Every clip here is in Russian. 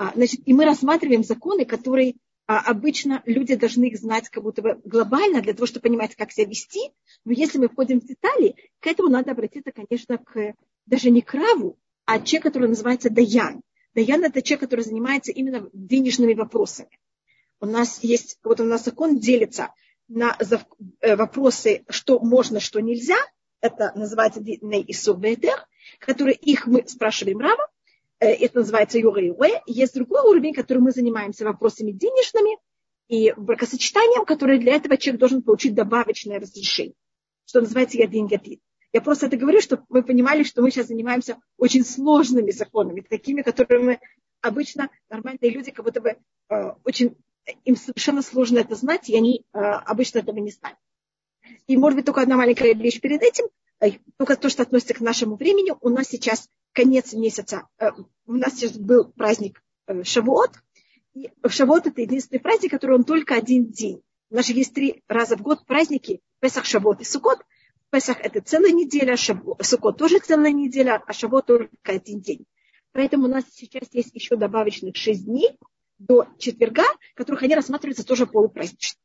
А, значит, и мы рассматриваем законы, которые а, обычно люди должны их знать как будто бы глобально для того, чтобы понимать, как себя вести. Но если мы входим в детали, к этому надо обратиться, конечно, к даже не к Раву, а человек, который называется Даян. Даян – это человек, который занимается именно денежными вопросами. У нас есть, вот у нас закон делится на э, вопросы, что можно, что нельзя. Это называется Ней и Сурбейтер, которые их мы спрашиваем Рава, это называется юре юре. Есть другой уровень, который мы занимаемся вопросами денежными и бракосочетанием, который для этого человек должен получить добавочное разрешение, что называется ядин ядин. Я просто это говорю, чтобы мы понимали, что мы сейчас занимаемся очень сложными законами, такими, которые мы обычно нормальные люди как будто бы э, очень им совершенно сложно это знать, и они э, обычно этого не знают. И может быть только одна маленькая вещь перед этим, э, только то, что относится к нашему времени. У нас сейчас конец месяца, э, у нас сейчас был праздник э, Шавуот, и Шавуот это единственный праздник, который он только один день. У нас же есть три раза в год праздники, Песах, Шавуот и Сукот. Песах это целая неделя, Сукот тоже целая неделя, а Шавуот только один день. Поэтому у нас сейчас есть еще добавочных шесть дней до четверга, которых они рассматриваются тоже полупразднично.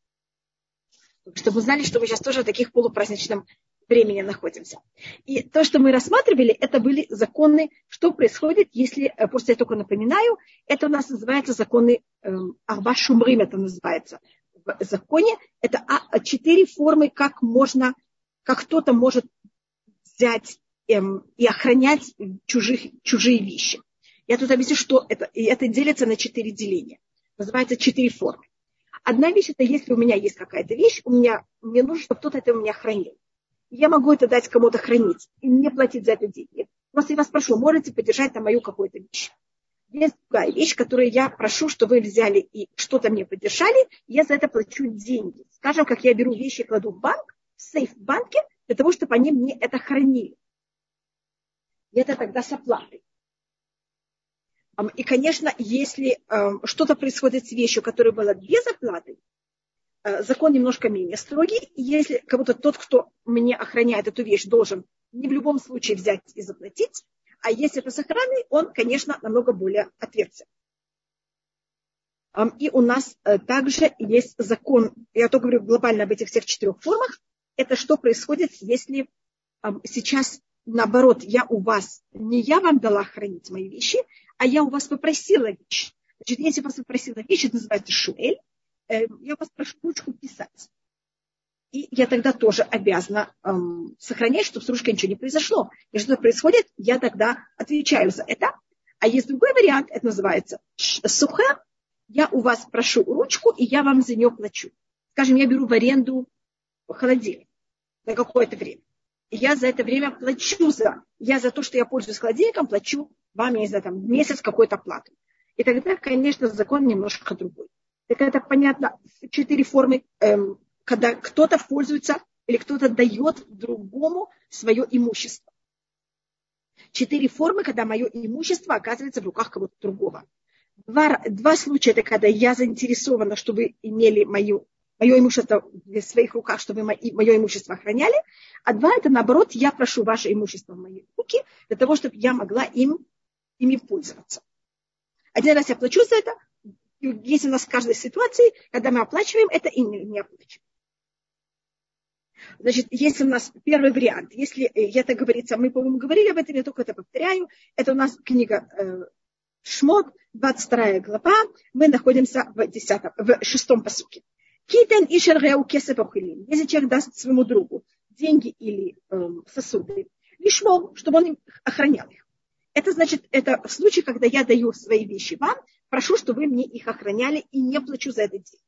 Чтобы вы знали, что мы сейчас тоже в таких полупраздничном времени находимся. И то, что мы рассматривали, это были законы, что происходит, если, э, просто я только напоминаю, это у нас называется законы эм, Арба Шумрим, это называется в законе. Это а, четыре формы, как можно, как кто-то может взять эм, и охранять чужих, чужие вещи. Я тут объясню, что это. И это делится на четыре деления. Называется четыре формы. Одна вещь это если у меня есть какая-то вещь, у меня, мне нужно, чтобы кто-то это у меня хранил я могу это дать кому-то хранить и не платить за это деньги. Просто я вас прошу, можете поддержать там мою какую-то вещь. Есть другая вещь, которую я прошу, чтобы вы взяли и что-то мне поддержали, я за это плачу деньги. Скажем, как я беру вещи и кладу в банк, в сейф в банке, для того, чтобы они мне это хранили. И это тогда с оплатой. И, конечно, если что-то происходит с вещью, которая была без оплаты, Э, закон немножко менее строгий. Если как будто тот, кто мне охраняет эту вещь, должен не в любом случае взять и заплатить, а если это с он, конечно, намного более ответственен. И у нас э, также есть закон, я только говорю глобально об этих всех четырех формах, это что происходит, если сейчас наоборот, я у вас, не я вам дала хранить мои вещи, а я у вас попросила вещь. Значит, если я вас попросила вещь, это называется шуэль, Эм, я вас прошу ручку писать. И я тогда тоже обязана эм, сохранять, чтобы с ручкой ничего не произошло. Если что-то происходит, я тогда отвечаю за это. А есть другой вариант, это называется сухэ. Я у вас прошу ручку, и я вам за нее плачу. Скажем, я беру в аренду холодильник на какое-то время. И я за это время плачу за, я за то, что я пользуюсь холодильником, плачу вам, я не знаю, там, месяц какой-то плату. И тогда, конечно, закон немножко другой. Так это понятно, четыре формы, эм, когда кто-то пользуется или кто-то дает другому свое имущество. Четыре формы, когда мое имущество оказывается в руках кого-то другого. Два, два случая, это когда я заинтересована, чтобы имели мою, мое имущество в своих руках, чтобы вы мое имущество охраняли. А два, это наоборот, я прошу ваше имущество в мои руки, для того, чтобы я могла им, ими пользоваться. Один раз я плачу за это, есть у нас в каждой ситуации, когда мы оплачиваем это и не, не оплачиваем. Значит, есть у нас первый вариант. Если это говорится, мы, по-моему, говорили об этом, я только это повторяю. Это у нас книга э, Шмот, 22 глава. Мы находимся в, 10, в шестом посуке. Китен ишер реу кесепахилин. Если человек даст своему другу деньги или э, сосуды, лишмол, чтобы он охранял их. Это значит, это в случае, когда я даю свои вещи вам, прошу, чтобы вы мне их охраняли и не плачу за это деньги.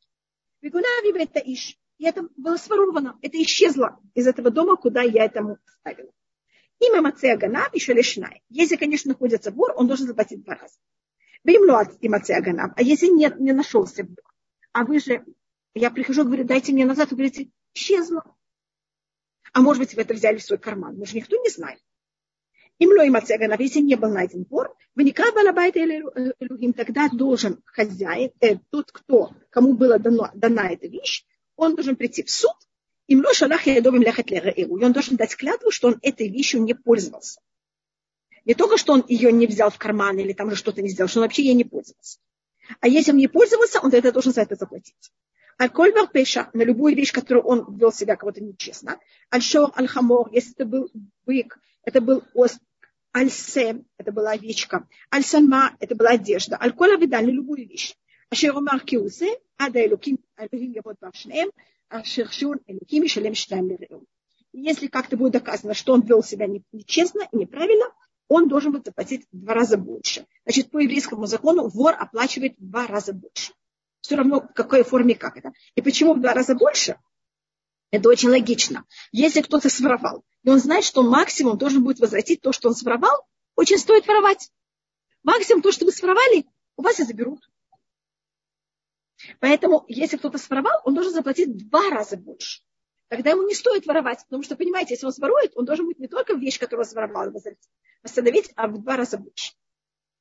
Вигунави это иш. И это было своровано, это исчезло из этого дома, куда я этому ставила. Имя Мацея Ганав еще лишнай. Если, конечно, находится вор, он должен заплатить два раза. Бимлуат и Мацея Ганав. А если нет, не нашелся вор, а вы же, я прихожу, говорю, дайте мне назад, вы говорите, исчезло. А может быть, вы это взяли в свой карман. Мы же никто не знает. Им ло имацеганав, если не был найден вор, вы не балабайта или тогда должен хозяин, э, тот, кто, кому была дана эта вещь, он должен прийти в суд, им ло ядовим ляхат и он должен дать клятву, что он этой вещью не пользовался. Не только, что он ее не взял в карман или там же что-то не сделал, что он вообще ей не пользовался. А если он не пользовался, он тогда должен за это заплатить. Аль-Кольбер Пеша, на любую вещь, которую он вел себя кого-то нечестно. Аль-Шор, Аль-Хамор, если это был бык, это был ост, Аль-Сем, это была овечка. Аль-Санма, это была одежда. Аль-Кола Видаль, на любую вещь. Ашер Омар Киусе, Ада Элуким, Элуким Габот Башнеем, Ашер Шур Элуким Шалем Штам Если как-то будет доказано, что он вел себя нечестно и неправильно, он должен будет заплатить в два раза больше. Значит, по еврейскому закону вор оплачивает в два раза больше. Все равно в какой форме, как это. И почему в два раза больше? Это очень логично. Если кто-то своровал, и он знает, что максимум должен будет возвратить то, что он своровал, очень стоит воровать. Максимум то, что вы своровали, у вас и заберут. Поэтому, если кто-то своровал, он должен заплатить в два раза больше. Тогда ему не стоит воровать, потому что, понимаете, если он сворует, он должен быть не только вещь, которую он своровал, восстановить, а в два раза больше.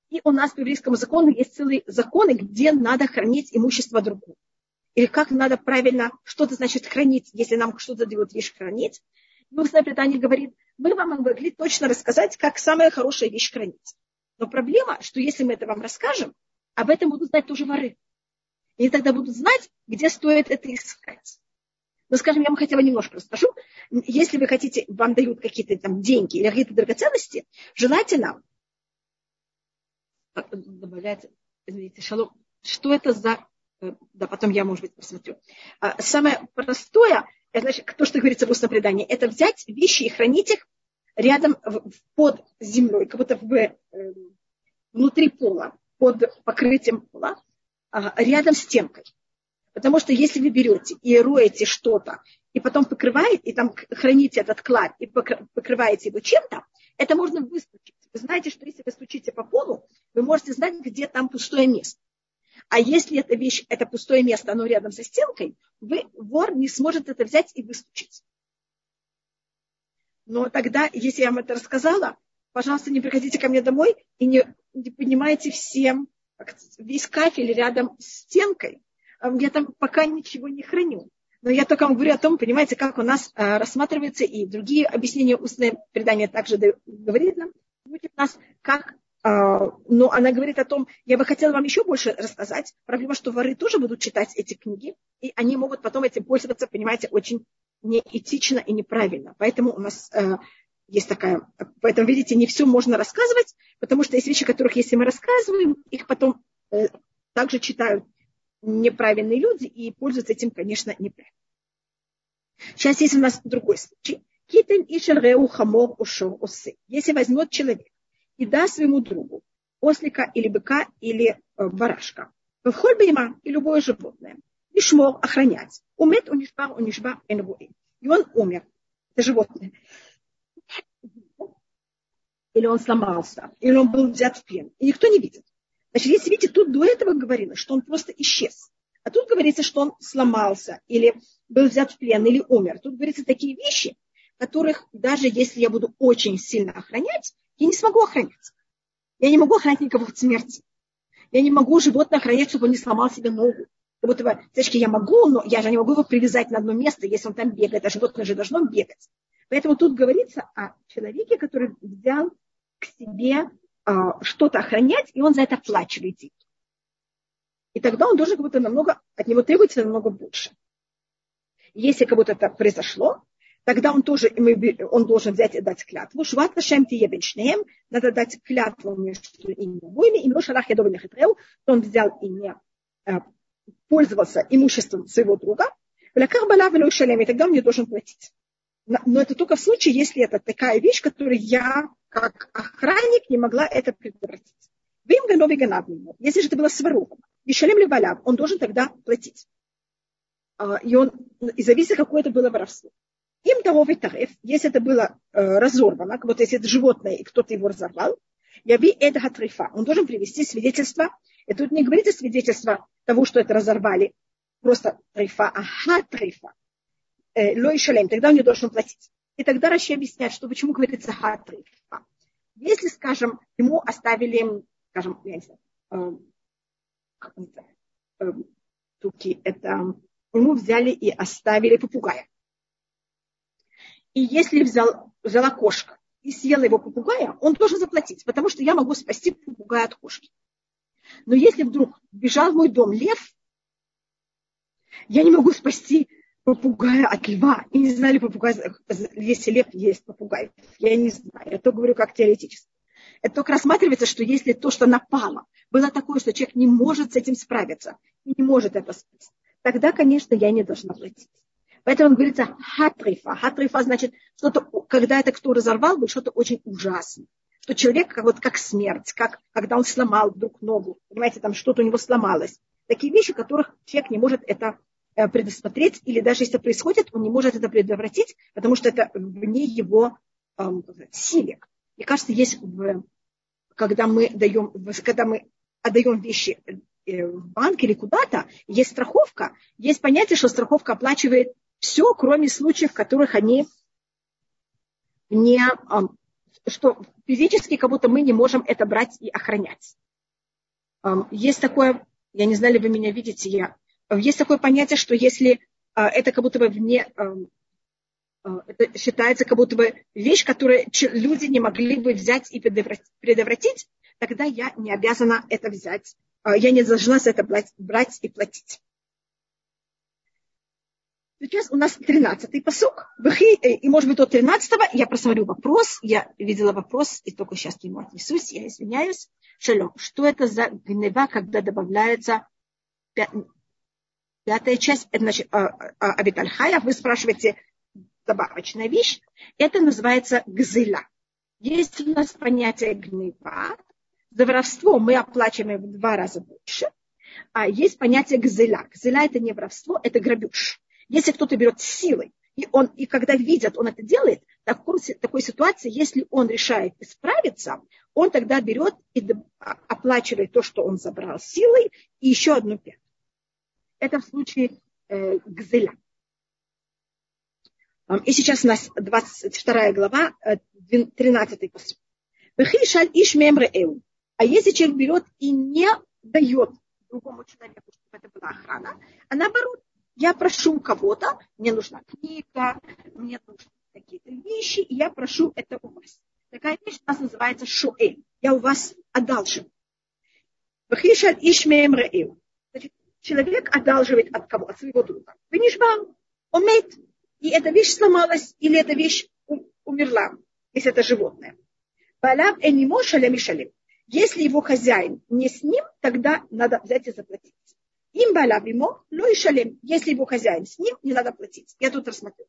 И у нас по еврейскому закону есть целые законы, где надо хранить имущество другого. Или как надо правильно, что это значит хранить, если нам что-то дают вещь хранить. Ну, устное предание говорит, мы вам могли точно рассказать, как самая хорошая вещь хранить. Но проблема, что если мы это вам расскажем, об этом будут знать тоже воры. И тогда будут знать, где стоит это искать. Ну, скажем, я вам хотя бы немножко расскажу. Если вы хотите, вам дают какие-то там деньги или какие-то драгоценности, желательно добавлять, извините, шалом, что это за, да, потом я, может быть, посмотрю. А, самое простое, это, значит, то, что говорится в устном предании, это взять вещи и хранить их рядом под землей, как будто в, э, внутри пола, под покрытием пола, а, рядом с стенкой. Потому что если вы берете и роете что-то, и потом покрываете, и там храните этот клад, и покрываете его чем-то, это можно выстучить. Вы знаете, что если вы стучите по полу, вы можете знать, где там пустое место. А если эта вещь, это пустое место, оно рядом со стенкой, вы, вор не сможет это взять и выстучить. Но тогда, если я вам это рассказала, пожалуйста, не приходите ко мне домой и не, не поднимайте всем весь кафель рядом с стенкой, а я там пока ничего не храню. Но я только вам говорю о том, понимаете, как у нас а, рассматривается и другие объяснения устное предание также говорит нам, будет у нас как но она говорит о том, я бы хотела вам еще больше рассказать. Проблема, что воры тоже будут читать эти книги, и они могут потом этим пользоваться, понимаете, очень неэтично и неправильно. Поэтому у нас э, есть такая... Поэтому, видите, не все можно рассказывать, потому что есть вещи, которых, если мы рассказываем, их потом э, также читают неправильные люди и пользуются этим, конечно, неправильно. Сейчас есть у нас другой случай. Китен ишер реу хамор ушор усы. Если возьмет человек и даст своему другу ослика или быка или э, барашка, в хольбейма и любое животное, и шмор охранять. Умет унишбар унишбар энвуи. И он умер. Это животное. Или он сломался, или он был взят в плен. И никто не видит. Значит, если видите, тут до этого говорилось, что он просто исчез. А тут говорится, что он сломался, или был взят в плен, или умер. Тут говорится такие вещи, которых даже если я буду очень сильно охранять, я не смогу охранять. Я не могу охранять никого от смерти. Я не могу животное охранять, чтобы он не сломал себе ногу. Как будто бы, точки я могу, но я же не могу его привязать на одно место, если он там бегает, а животное же должно бегать. Поэтому тут говорится о человеке, который взял к себе а, что-то охранять, и он за это оплачивает деньги. И тогда он должен как будто намного, от него требуется намного больше. Если как будто это произошло, тогда он тоже, он должен взять и дать клятву. Шват Лашем Тиебеншнеем, надо дать клятву между ими обоими, и Милошалах Ядовин Хитрел, он взял и не а, пользовался имуществом своего друга, и тогда он мне должен платить. Но это только в случае, если это такая вещь, которую я, как охранник, не могла это предотвратить. Вим ганови ганавному. Если же это было своровано, Вишалем ли он должен тогда платить. А, и он, и зависит, какое это было воровство. Им того тариф, если это было э, разорвано, вот если это животное, и кто-то его разорвал, яви это хатрифа. Он должен привести свидетельство. И тут не говорится свидетельство того, что это разорвали, просто трифа, а хатрифа. Э, лой шалем, тогда он не должен платить. И тогда Раши объясняет, что почему говорится хатриф. Если, скажем, ему оставили, скажем, я не знаю, э, э, туки, это ему взяли и оставили попугая. И если взял, взяла кошка и съела его попугая, он должен заплатить, потому что я могу спасти попугая от кошки. Но если вдруг бежал в мой дом лев, я не могу спасти попугая от льва. И не знали попугай, если лев есть попугай. Я не знаю. Я то говорю как теоретически. Это только рассматривается, что если то, что напало, было такое, что человек не может с этим справиться, и не может это спасти, тогда, конечно, я не должна платить. Поэтому говорится хатрифа. Хатрифа значит, что-то, когда это кто разорвал, будет что-то очень ужасное. Что человек как, вот, как смерть, как когда он сломал вдруг ногу, понимаете, там что-то у него сломалось. Такие вещи, которых человек не может это э, предусмотреть, или даже если происходит, он не может это предотвратить, потому что это вне его эм, силе. Мне кажется, есть, в, когда мы даем, когда мы отдаем вещи э, в банк или куда-то, есть страховка, есть понятие, что страховка оплачивает все, кроме случаев, в которых они не, что физически как будто мы не можем это брать и охранять. Есть такое, я не знаю, ли вы меня видите, я, есть такое понятие, что если а, это как будто бы вне, а, это считается как будто бы вещь, которую люди не могли бы взять и предотвратить, тогда я не обязана это взять. А, я не должна за это брать и платить. Сейчас у нас 13-й посок. Э, и, может быть, до 13-го я просмотрю вопрос. Я видела вопрос, и только сейчас к нему отнесусь. Я извиняюсь. Шалом. Что это за гнева, когда добавляется пятая часть? Это значит, Абитальхая. Вы спрашиваете, добавочная вещь. Это называется гзыля. Есть у нас понятие гнева. За воровство мы оплачиваем в два раза больше. А есть понятие гзыля. Гзыля это не воровство, это грабеж. Если кто-то берет силой, и, он, и когда видят, он это делает, так в такой ситуации, если он решает исправиться, он тогда берет и оплачивает то, что он забрал силой, и еще одну пятую. Это в случае э, гзеля. И сейчас у нас 22 глава, 13 э, посуд. А если человек берет и не дает другому человеку, чтобы это была охрана, а наоборот, я прошу кого-то, мне нужна книга, мне нужны какие-то вещи, и я прошу это у вас. Такая вещь у нас называется шуэль. Я у вас одалживаю. Значит, человек одалживает от кого? От своего друга. Венишбам, умеет. И эта вещь сломалась, или эта вещь умерла, если это животное. Балав энимо шалем шалем. Если его хозяин не с ним, тогда надо взять и заплатить. Им балабимо, но и шалем. Если его хозяин с ним, не надо платить. Я тут рассмотрю.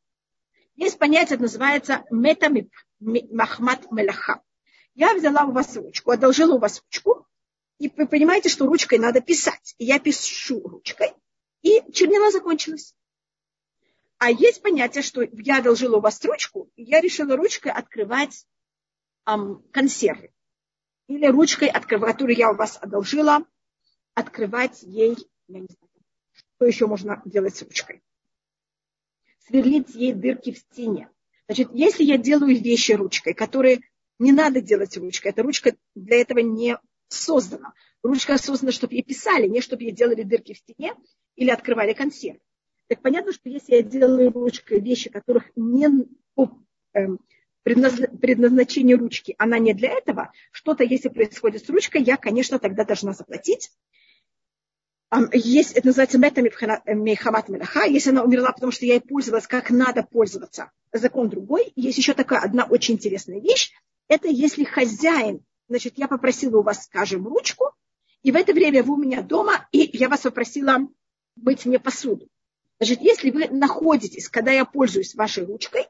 Есть понятие, называется метамип махмат мелаха. Я взяла у вас ручку, одолжила у вас ручку, и вы понимаете, что ручкой надо писать. И я пишу ручкой, и чернила закончилась. А есть понятие, что я одолжила у вас ручку, и я решила ручкой открывать эм, консервы. Или ручкой, которую я у вас одолжила, открывать ей я не знаю, что еще можно делать с ручкой. Сверлить ей дырки в стене. Значит, если я делаю вещи ручкой, которые не надо делать ручкой, эта ручка для этого не создана. Ручка создана, чтобы ей писали, не чтобы ей делали дырки в стене или открывали консерв. Так понятно, что если я делаю ручкой вещи, которых не по эм, предназначению ручки, она не для этого, что-то, если происходит с ручкой, я, конечно, тогда должна заплатить есть, это называется мехамат мелаха, если она умерла, потому что я ей пользовалась, как надо пользоваться, закон другой. Есть еще такая одна очень интересная вещь, это если хозяин, значит, я попросила у вас, скажем, ручку, и в это время вы у меня дома, и я вас попросила быть мне посуду. Значит, если вы находитесь, когда я пользуюсь вашей ручкой,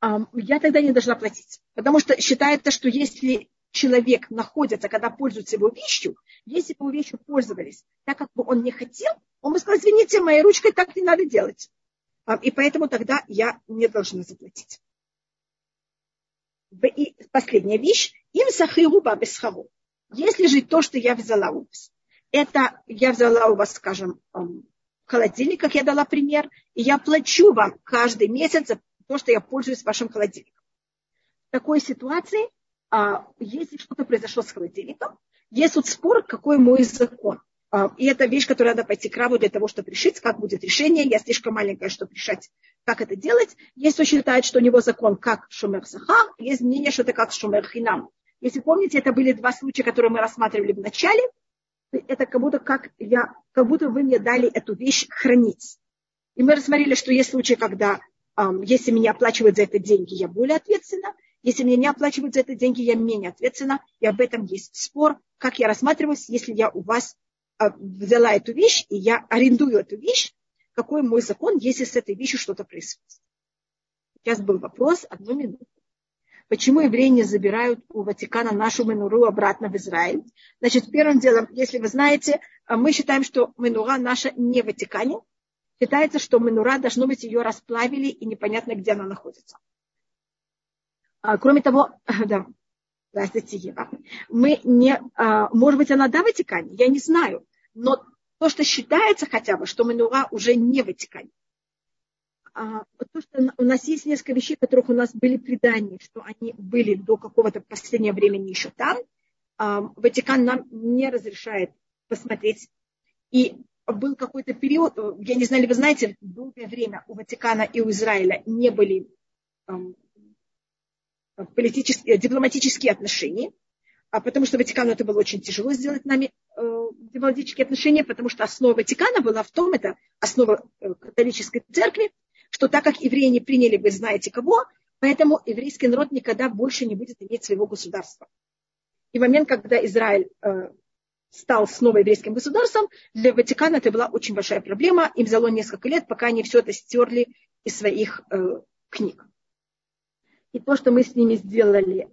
я тогда не должна платить. Потому что считается, что если человек находится, когда пользуется его вещью, если бы его вещью пользовались так, как бы он не хотел, он бы сказал, извините, моей ручкой так не надо делать. И поэтому тогда я не должна заплатить. И последняя вещь. Им сахируба бесхару. Если же то, что я взяла у вас, это я взяла у вас, скажем, холодильник, как я дала пример, и я плачу вам каждый месяц за то, что я пользуюсь вашим холодильником. В такой ситуации а, если что-то произошло с холодильником, есть вот спор, какой мой закон. А, и это вещь, которую надо пойти к Раву для того, чтобы решить, как будет решение. Я слишком маленькая, чтобы решать, как это делать. Есть кто считает, что у него закон как Шумер Сахар, есть мнение, что это как Шумер Хинам. Если помните, это были два случая, которые мы рассматривали в начале. Это как будто, как, я, как будто вы мне дали эту вещь хранить. И мы рассмотрели, что есть случаи, когда эм, если меня оплачивают за это деньги, я более ответственна. Если мне не оплачивают за это деньги, я менее ответственна. И об этом есть спор, как я рассматриваюсь, если я у вас а, взяла эту вещь, и я арендую эту вещь, какой мой закон, если с этой вещью что-то происходит. Сейчас был вопрос, одну минуту. Почему евреи не забирают у Ватикана нашу менуру обратно в Израиль? Значит, первым делом, если вы знаете, а, мы считаем, что менура наша не в Ватикане. Считается, что менура, должно быть, ее расплавили, и непонятно, где она находится. А, кроме того, да, Здравствуйте, Ева. Мы не, а, может быть, она да Ватикане, я не знаю. Но то, что считается хотя бы, что Менура уже не Ватикане. А, то, что у нас есть несколько вещей, которых у нас были предания, что они были до какого-то последнего времени еще там. А, Ватикан нам не разрешает посмотреть. И был какой-то период, я не знаю, ли вы знаете, долгое время у Ватикана и у Израиля не были политические, дипломатические отношения, а потому что Ватикану это было очень тяжело сделать нами э, дипломатические отношения, потому что основа Ватикана была в том, это основа э, католической церкви, что так как евреи не приняли, вы знаете кого, поэтому еврейский народ никогда больше не будет иметь своего государства. И в момент, когда Израиль э, стал снова еврейским государством, для Ватикана это была очень большая проблема. Им взяло несколько лет, пока они все это стерли из своих э, книг. И то, что мы с ними сделали,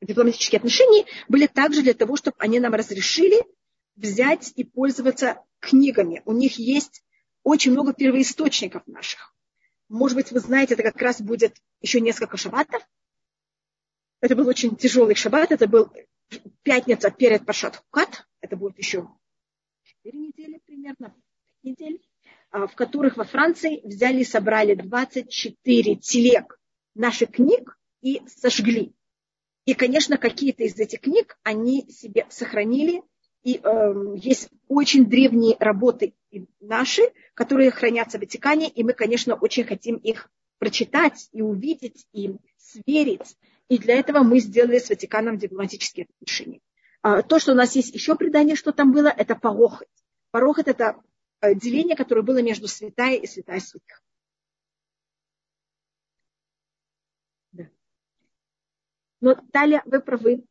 дипломатические отношения, были также для того, чтобы они нам разрешили взять и пользоваться книгами. У них есть очень много первоисточников наших. Может быть, вы знаете, это как раз будет еще несколько шабатов. Это был очень тяжелый шаббат. Это был пятница перед Пашат Хукат. Это будет еще 4 недели примерно, недели, а, в которых во Франции взяли и собрали 24 телег наших книг и сожгли. И, конечно, какие-то из этих книг они себе сохранили. И э, есть очень древние работы наши, которые хранятся в Ватикане, и мы, конечно, очень хотим их прочитать и увидеть, и сверить. И для этого мы сделали с Ватиканом дипломатические отношения. А, то, что у нас есть еще предание, что там было, это порохот. Порохот – это э, деление, которое было между святая и святая святых. Но, Таля, вы правы.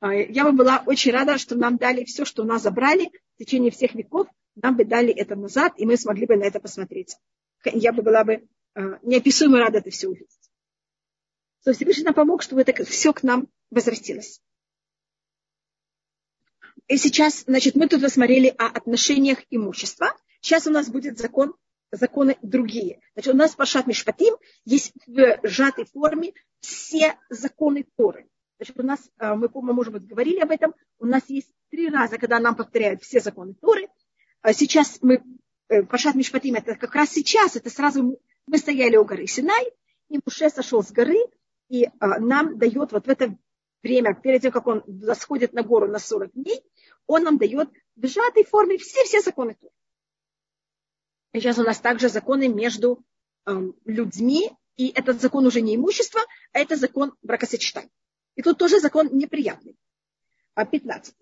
А, я бы была очень рада, что нам дали все, что у нас забрали в течение всех веков, нам бы дали это назад, и мы смогли бы на это посмотреть. Я бы была бы а, неописуемо рада это все увидеть. Что Всевышний нам помог, чтобы это все к нам возвратилось. И сейчас, значит, мы тут рассмотрели о отношениях имущества. Сейчас у нас будет закон законы другие. Значит, у нас Пашат Мишпатим есть в сжатой форме все законы Торы. Значит, у нас, э, мы, мы, может быть, говорили об этом, у нас есть три раза, когда нам повторяют все законы Торы. А сейчас мы, э, Пашат Мишпатим, это как раз сейчас, это сразу мы стояли у горы Синай, и Муше сошел с горы, и а, нам дает вот в это время, перед тем, как он сходит на гору на 40 дней, он нам дает в сжатой форме все-все законы Торы. Сейчас у нас также законы между людьми, и этот закон уже не имущество, а это закон бракосочетания. И тут тоже закон неприятный. 15.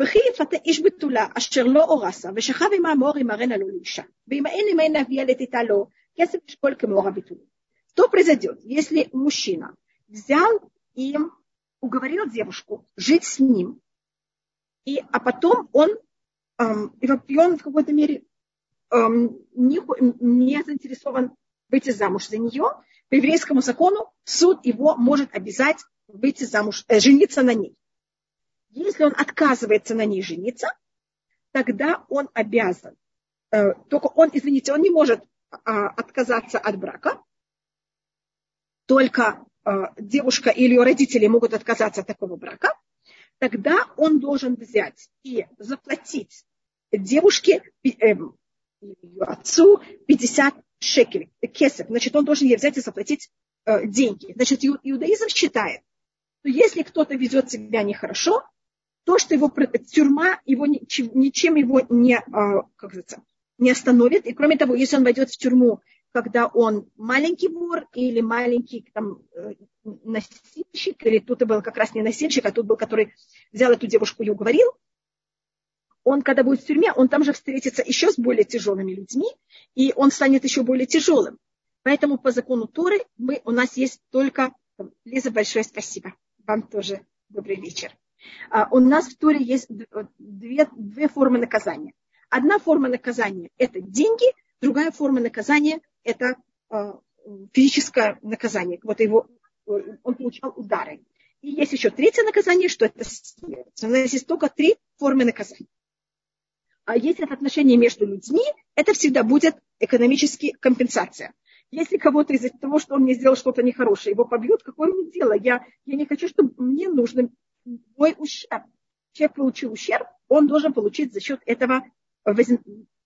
וכי יפתה איש בתולה אשר לא אורסה ושכב עמה מור ימרנה לו לאישה ואם אין ממנה הביאה לתיתה לו כסף לשקול כמור הבתולה. Что произойдет, если мужчина взял и уговорил девушку жить с ним, и, а потом он, эм, и он в какой-то мере Эм, не, не заинтересован выйти замуж за нее, по еврейскому закону суд его может обязать выйти замуж, э, жениться на ней. Если он отказывается на ней жениться, тогда он обязан, э, только он, извините, он не может э, отказаться от брака, только э, девушка или ее родители могут отказаться от такого брака, тогда он должен взять и заплатить девушке эм, ее отцу 50 шекелей, кесов. Значит, он должен ей взять и заплатить э, деньги. Значит, иудаизм считает, что если кто-то ведет себя нехорошо, то, что его тюрьма его ничем его не, а, как говорится, не остановит. И кроме того, если он войдет в тюрьму, когда он маленький вор или маленький там, э, носильщик, или тут был как раз не носильщик, а тут был, который взял эту девушку и уговорил, он, когда будет в тюрьме, он там же встретится еще с более тяжелыми людьми, и он станет еще более тяжелым. Поэтому по закону Торы мы, у нас есть только... Лиза, большое спасибо. Вам тоже добрый вечер. А, у нас в Торе есть две, две формы наказания. Одна форма наказания – это деньги, другая форма наказания – это а, физическое наказание. Вот его, он получал удары. И есть еще третье наказание, что это смерть. У нас есть только три формы наказания. А если это отношения между людьми, это всегда будет экономическая компенсация. Если кого-то из-за того, что он мне сделал что-то нехорошее, его побьют, какое мне дело? Я, я не хочу, чтобы мне нужно мой ущерб. Человек получил ущерб, он должен получить за счет этого, воз, э,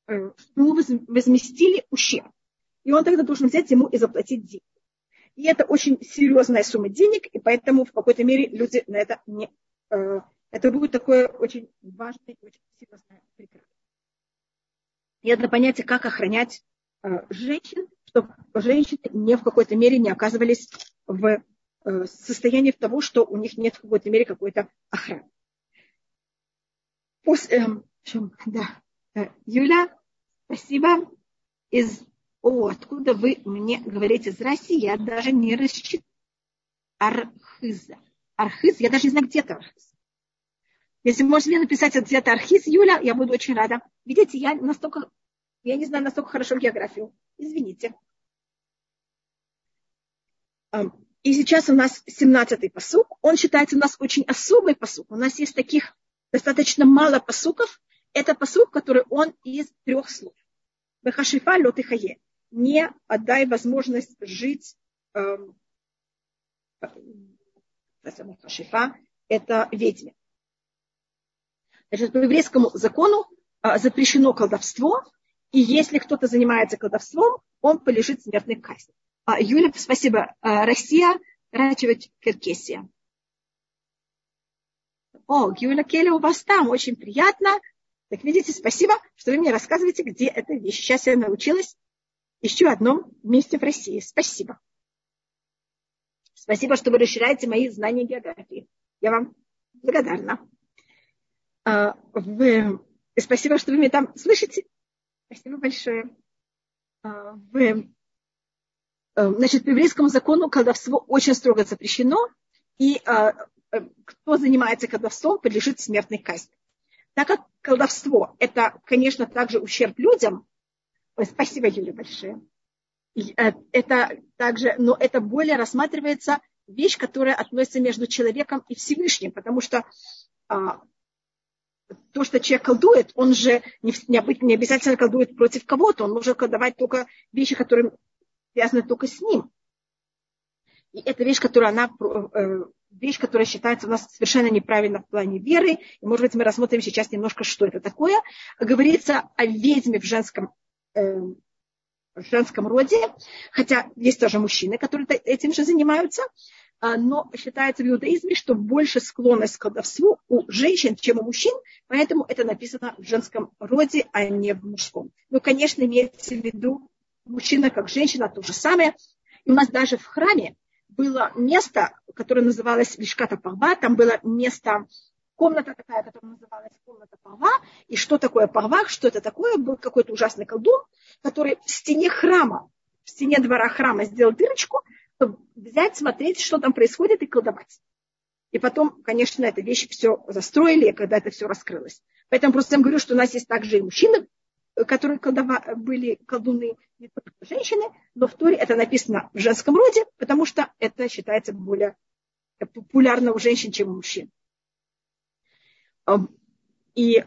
ему возместили ущерб. И он тогда должен взять ему и заплатить деньги. И это очень серьезная сумма денег, и поэтому в какой-то мере люди на это не... Э, это будет такое очень важное очень серьезное прикрытие. И это понятие, как охранять э, женщин, чтобы женщины не в какой-то мере не оказывались в э, состоянии того, что у них нет в какой-то мере какой-то охраны. После, э, да. Юля, спасибо. Из, о, откуда вы мне говорите? Здрасте, я даже не рассчитываю. Архиза. Архиз, я даже не знаю, где это архиз. Если можете мне написать где-то архиз, Юля, я буду очень рада. Видите, я настолько, я не знаю настолько хорошо географию. Извините. И сейчас у нас 17-й посук. Он считается у нас очень особый посук. У нас есть таких достаточно мало посуков. Это посук, который он из трех слов. Бехашифа лотыхае. Не отдай возможность жить эм, Хашифа – это ведьме. Значит, по еврейскому закону э, запрещено колдовство, и если кто-то занимается колдовством, он полежит смертной казни. А, Юля, спасибо. А, Россия, Рачевич, Киркесия. О, Юля Келя у вас там, очень приятно. Так видите, спасибо, что вы мне рассказываете, где эта вещь. Сейчас я научилась еще одном месте в России. Спасибо. Спасибо, что вы расширяете мои знания географии. Я вам благодарна. А, вы... Спасибо, что вы меня там слышите. Спасибо большое. А, в, э, значит, по еврейскому закону колдовство очень строго запрещено, и а, э, кто занимается колдовством, подлежит смертной казни. Так как колдовство – это, конечно, также ущерб людям, Ой, спасибо, Юля, большое. Э, это также, но это более рассматривается вещь, которая относится между человеком и Всевышним, потому что а, то, что человек колдует, он же не, не обязательно колдует против кого-то, он может колдовать только вещи, которые связаны только с ним. И это вещь, которая, она, э, вещь, которая считается у нас совершенно неправильно в плане веры. И, может быть, мы рассмотрим сейчас немножко, что это такое. Говорится о ведьме в женском, э, в женском роде, хотя есть тоже мужчины, которые этим же занимаются. А, но считается в иудаизме, что больше склонность к колдовству у женщин, чем у мужчин, поэтому это написано в женском роде, а не в мужском. Ну, конечно, имеется в виду мужчина как женщина, то же самое. И у нас даже в храме было место, которое называлось Лишката Парва, там было место, комната такая, которая называлась комната Парва. И что такое Парва, что это такое? Был какой-то ужасный колдун, который в стене храма, в стене двора храма сделал дырочку, чтобы взять, смотреть, что там происходит и колдовать. И потом, конечно, эта вещь все застроили, когда это все раскрылось. Поэтому просто я говорю, что у нас есть также и мужчины, которые колдова, были колдуны, не только женщины, но в Торе это написано в женском роде, потому что это считается более популярно у женщин, чем у мужчин. И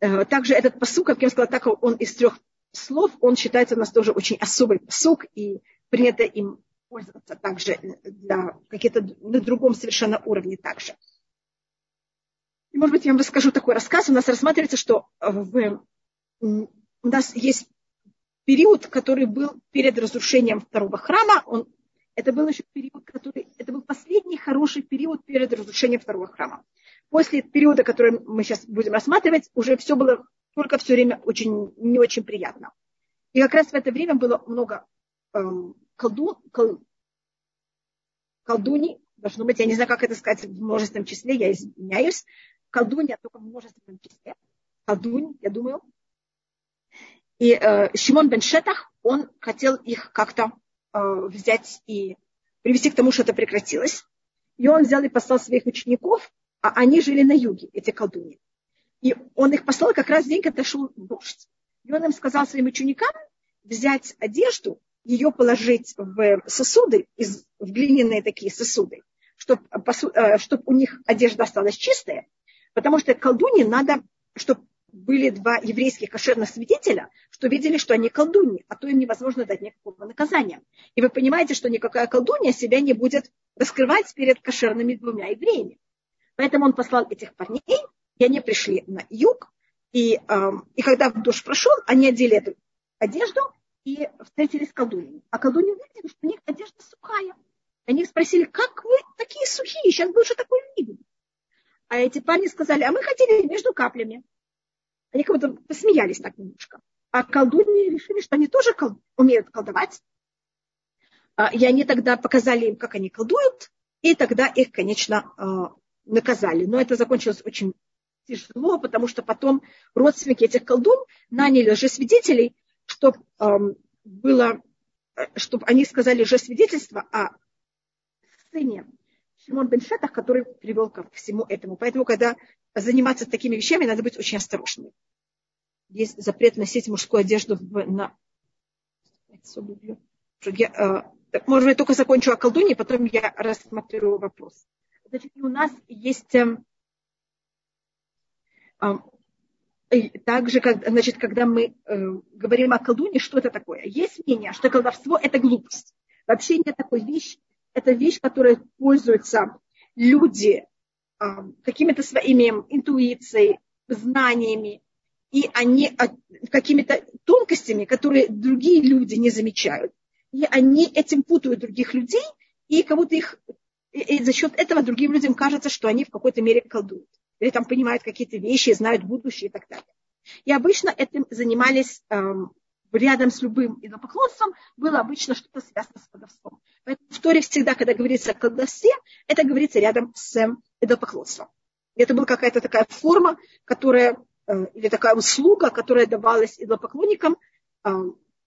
э, также этот посук, как я сказала, так он из трех слов, он считается у нас тоже очень особый посук, и принято им пользоваться также для каких-то на другом совершенно уровне также. И, может быть, я вам расскажу такой рассказ. У нас рассматривается, что в, у нас есть период, который был перед разрушением второго храма. Он, это был еще период, который, это был последний хороший период перед разрушением второго храма. после периода, который мы сейчас будем рассматривать, уже все было только все время очень, не очень приятно. И как раз в это время было много эм, колду, кол, колдуний, должно быть, я не знаю, как это сказать в множественном числе, я извиняюсь, колдунья только в множественном числе, колдунь, я думаю. И э, Шимон бен Шетах, он хотел их как-то э, взять и привести к тому, что это прекратилось. И он взял и послал своих учеников, а они жили на юге, эти колдуни. И он их послал как раз в день, когда шел дождь. И он им сказал своим ученикам взять одежду, ее положить в сосуды, из, в глиняные такие сосуды, чтобы э, чтоб у них одежда осталась чистая, потому что колдуне надо, чтобы были два еврейских кошерных свидетеля, что видели, что они колдуньи, а то им невозможно дать никакого наказания. И вы понимаете, что никакая колдунья себя не будет раскрывать перед кошерными двумя евреями. Поэтому он послал этих парней, и они пришли на юг, и, э, и когда дождь прошел, они одели эту одежду и встретились с колдуньями. А колдуньи увидели, что у них одежда сухая. Они спросили, как вы такие сухие, сейчас больше такой виден. А эти парни сказали, а мы хотели между каплями. Они как будто посмеялись так немножко. А колдуньи решили, что они тоже кол- умеют колдовать. А, и они тогда показали им, как они колдуют, и тогда их, конечно, а, наказали. Но это закончилось очень тяжело, потому что потом родственники этих колдун наняли лжесвидетелей, чтобы было, чтобы они сказали лжесвидетельство о сыне Шимон бен Шатах, который привел ко всему этому. Поэтому, когда заниматься такими вещами, надо быть очень осторожными. Есть запрет носить мужскую одежду в, на... Я, э, может, я только закончу о колдуне, потом я рассмотрю вопрос. Значит, у нас есть э, э, также, как, значит, когда мы э, говорим о колдуне, что это такое? Есть мнение, что колдовство – это глупость. Вообще нет такой вещи. Это вещь, которой пользуются люди э, какими-то своими интуицией, знаниями, и они какими-то тонкостями, которые другие люди не замечают. И они этим путают других людей, и кого-то их и за счет этого другим людям кажется, что они в какой-то мере колдуют. Или там понимают какие-то вещи, знают будущее и так далее. И обычно этим занимались эм, рядом с любым идолопоклонством, было обычно что-то связано с колдовством. Поэтому в Торе всегда, когда говорится о колдовстве, это говорится рядом с идолопоклонством. Это была какая-то такая форма, которая, э, или такая услуга, которая давалась идолопоклонникам, э,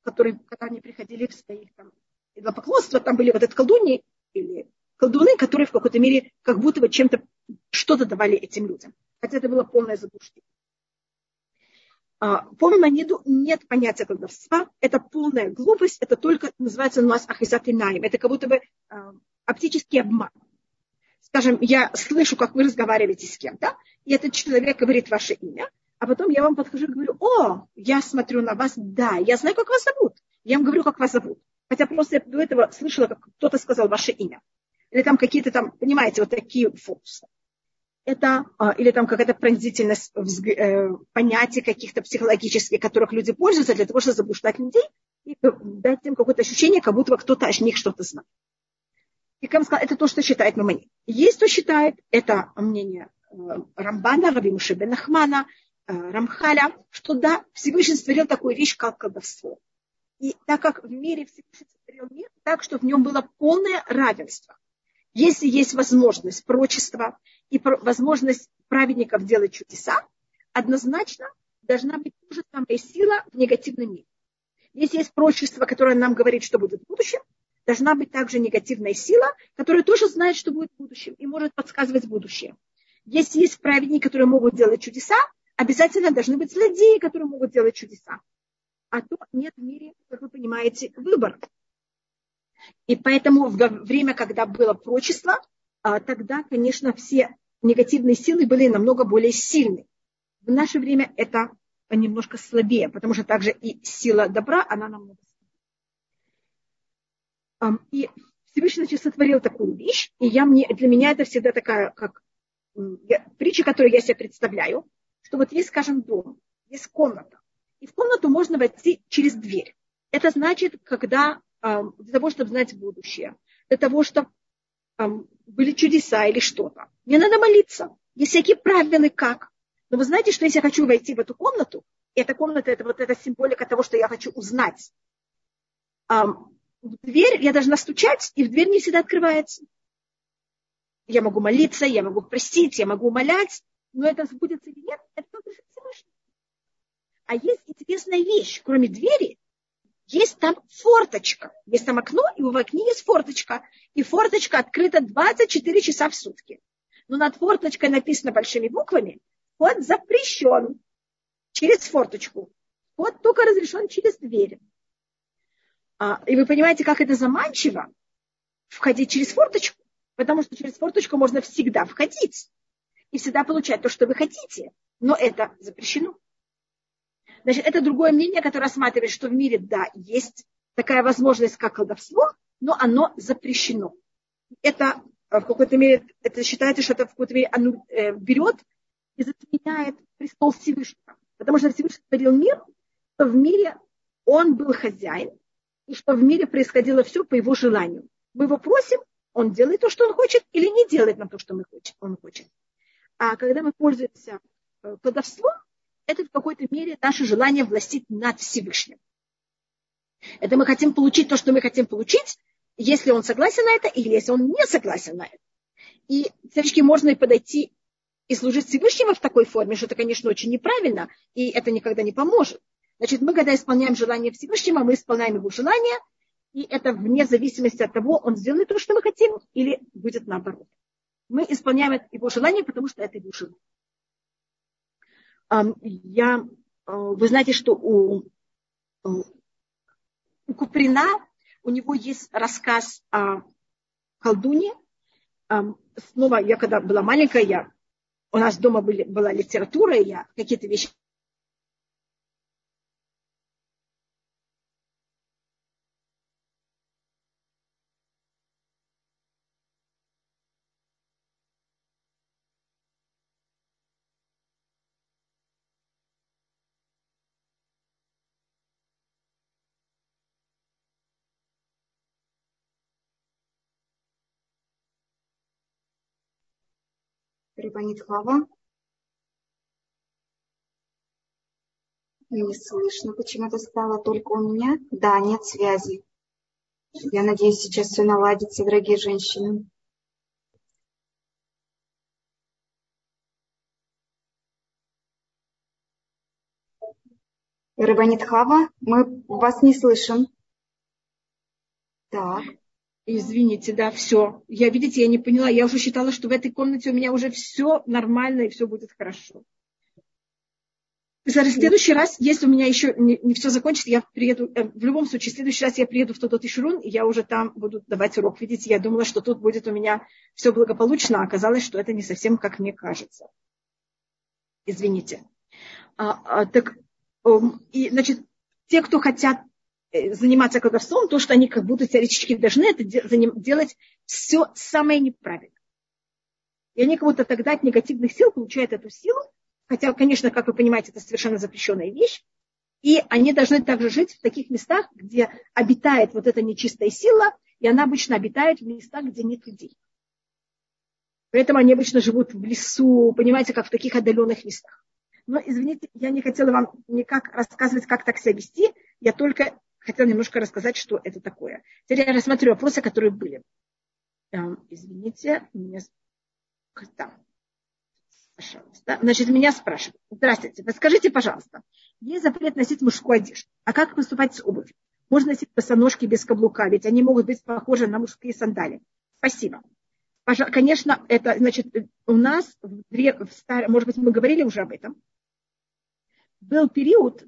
которые, когда они приходили в своих там, идолопоклонства, там были вот эти колдуньи или колдуны, которые в какой-то мере как будто бы чем-то что-то давали этим людям. Хотя это было полное заблуждение. А, по Маймониду нет понятия колдовства, это полная глупость, это только называется у нас ахизат наим, это как будто бы а, оптический обман. Скажем, я слышу, как вы разговариваете с кем-то, и этот человек говорит ваше имя, а потом я вам подхожу и говорю, о, я смотрю на вас, да, я знаю, как вас зовут. Я вам говорю, как вас зовут. Хотя просто я до этого слышала, как кто-то сказал ваше имя или там какие-то там, понимаете, вот такие фокусы. Это, а, или там какая-то пронзительность э, понятий каких-то психологических, которых люди пользуются для того, чтобы заблуждать людей и дать им какое-то ощущение, как будто кто-то о них что-то знает. И как сказал, это то, что считает Мамани. Есть, кто считает, это мнение э, Рамбана, Раби Мушебе Нахмана, э, Рамхаля, что да, Всевышний створил такую вещь, как колдовство. И так как в мире Всевышний створил мир, так, что в нем было полное равенство. Если есть возможность прочества и возможность праведников делать чудеса, однозначно должна быть та же самая сила в негативном мире. Если есть прочество, которое нам говорит, что будет в будущем, должна быть также негативная сила, которая тоже знает, что будет в будущем и может подсказывать будущее. Если есть праведники, которые могут делать чудеса, обязательно должны быть злодеи, которые могут делать чудеса. А то нет в мире, как вы понимаете, выбора. И поэтому в время, когда было прочество, а, тогда, конечно, все негативные силы были намного более сильны. В наше время это немножко слабее, потому что также и сила добра, она намного слабее. И Всевышний значит, сотворил такую вещь, и я, мне, для меня это всегда такая, как я, притча, которую я себе представляю, что вот есть, скажем, дом, есть комната, и в комнату можно войти через дверь. Это значит, когда для того, чтобы знать будущее, для того, чтобы были чудеса или что-то. Мне надо молиться. Есть всякие правила, как. Но вы знаете, что если я хочу войти в эту комнату, и эта комната это вот эта символика того, что я хочу узнать. в дверь я должна стучать, и в дверь не всегда открывается. Я могу молиться, я могу просить, я могу умолять, но это сбудется или нет, это только Всевышний. А есть интересная вещь, кроме двери, есть там форточка. Есть там окно, и в окне есть форточка. И форточка открыта 24 часа в сутки. Но над форточкой написано большими буквами, вход запрещен через форточку. Вход только разрешен через дверь. А, и вы понимаете, как это заманчиво входить через форточку, потому что через форточку можно всегда входить и всегда получать то, что вы хотите. Но это запрещено. Значит, это другое мнение, которое рассматривает, что в мире, да, есть такая возможность, как колдовство, но оно запрещено. Это э, в какой-то мере, это считается, что это в какой-то мере оно э, берет и затменяет престол Всевышнего. Потому что Всевышний творил мир, что в мире он был хозяин, и что в мире происходило все по его желанию. Мы его просим, он делает то, что он хочет, или не делает нам то, что мы хочет, он хочет. А когда мы пользуемся э, колдовством, это в какой-то мере наше желание властить над Всевышним. Это мы хотим получить то, что мы хотим получить, если он согласен на это или если он не согласен на это. И теоретически можно и подойти и служить Всевышнему в такой форме, что это, конечно, очень неправильно, и это никогда не поможет. Значит, мы, когда исполняем желание Всевышнего, мы исполняем его желание, и это вне зависимости от того, он сделает то, что мы хотим, или будет наоборот. Мы исполняем его желание, потому что это его желание я, э, вы знаете, что у, э, у Куприна, у него есть рассказ о колдуне. Снова, я когда была маленькая, я, у нас дома были, была литература, и я какие-то вещи Рыбанит Хава. Не слышно. Почему-то стало только у меня. Да, нет связи. Я надеюсь, сейчас все наладится, дорогие женщины. Рыбанит Хава, мы вас не слышим. Так. Извините, да, все. Я, видите, я не поняла. Я уже считала, что в этой комнате у меня уже все нормально и все будет хорошо. В следующий раз, если у меня еще не, не все закончится, я приеду, э, в любом случае, в следующий раз я приеду в тот Ишурун, и я уже там буду давать урок. Видите, я думала, что тут будет у меня все благополучно, а оказалось, что это не совсем как мне кажется. Извините. А, а, так, и, значит, те, кто хотят заниматься колдовством, то, что они как будто теоретически должны это делать все самое неправильное. И они как будто тогда от негативных сил получают эту силу, хотя, конечно, как вы понимаете, это совершенно запрещенная вещь, и они должны также жить в таких местах, где обитает вот эта нечистая сила, и она обычно обитает в местах, где нет людей. Поэтому они обычно живут в лесу, понимаете, как в таких отдаленных местах. Но, извините, я не хотела вам никак рассказывать, как так себя вести. Я только хотела немножко рассказать, что это такое. Теперь я рассмотрю вопросы, которые были. Извините, меня... Да. Пожалуйста. Значит, меня спрашивают. Здравствуйте, подскажите, пожалуйста, есть запрет носить мужскую одежду. А как поступать с обувью? Можно носить босоножки без каблука, ведь они могут быть похожи на мужские сандали. Спасибо. Конечно, это, значит, у нас, в, в стар... может быть, мы говорили уже об этом, был период,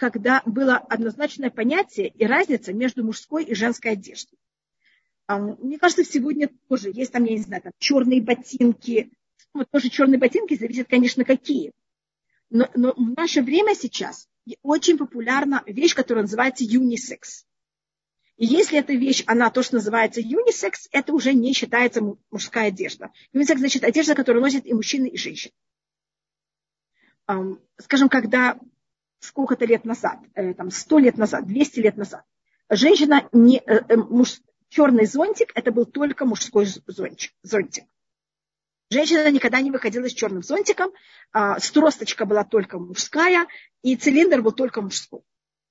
когда было однозначное понятие и разница между мужской и женской одеждой. А, мне кажется, сегодня тоже есть там, я не знаю, там черные ботинки. Вот тоже черные ботинки зависят, конечно, какие. Но, но в наше время сейчас очень популярна вещь, которая называется юнисекс. И если эта вещь, она то, что называется юнисекс, это уже не считается мужская одежда. Юнисекс значит одежда, которую носят и мужчины, и женщины. Скажем, когда сколько-то лет назад, э, там, сто лет назад, 200 лет назад, женщина не, э, э, муж, черный зонтик, это был только мужской зонтик. зонтик. Женщина никогда не выходила с черным зонтиком, а, стросточка была только мужская, и цилиндр был только мужской.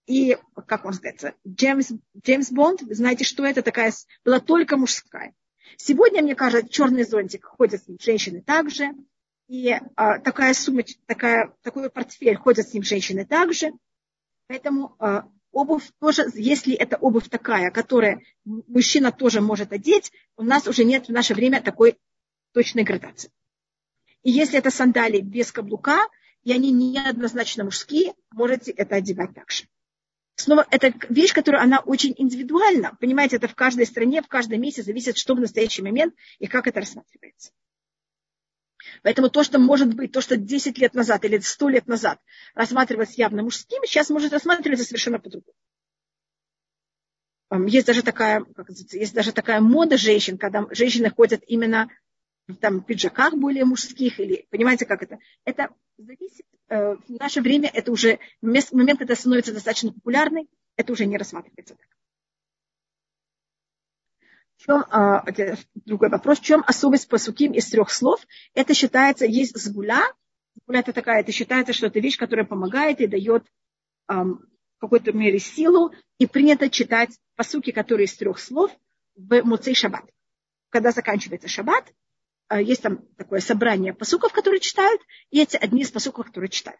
И, как вам сказать, Джеймс, Джеймс Бонд, знаете, что это такая, была только мужская. Сегодня, мне кажется, черный зонтик ходят женщины также, и а, такая сумма, такая, такой портфель ходят с ним женщины также. Поэтому а, обувь тоже, если это обувь такая, которая мужчина тоже может одеть, у нас уже нет в наше время такой точной градации. И если это сандалии без каблука, и они неоднозначно мужские, можете это одевать также. Снова, это вещь, которая, она очень индивидуальна. Понимаете, это в каждой стране, в каждом месте зависит, что в настоящий момент и как это рассматривается. Поэтому то, что может быть, то, что 10 лет назад или 100 лет назад рассматривалось явно мужским, сейчас может рассматриваться совершенно по-другому. Есть даже такая, как есть даже такая мода женщин, когда женщины ходят именно в там, пиджаках более мужских, или понимаете, как это? Это зависит, э, в наше время это уже, момент, когда становится достаточно популярной, это уже не рассматривается так чем, а, другой вопрос, в чем особость посуким из трех слов? Это считается, есть сгуля. Сгуля это такая, это считается, что это вещь, которая помогает и дает ам, в какой-то мере силу. И принято читать посуки, которые из трех слов в Муцей Шаббат. Когда заканчивается Шаббат, а, есть там такое собрание посуков, которые читают, и эти одни из посуков, которые читают.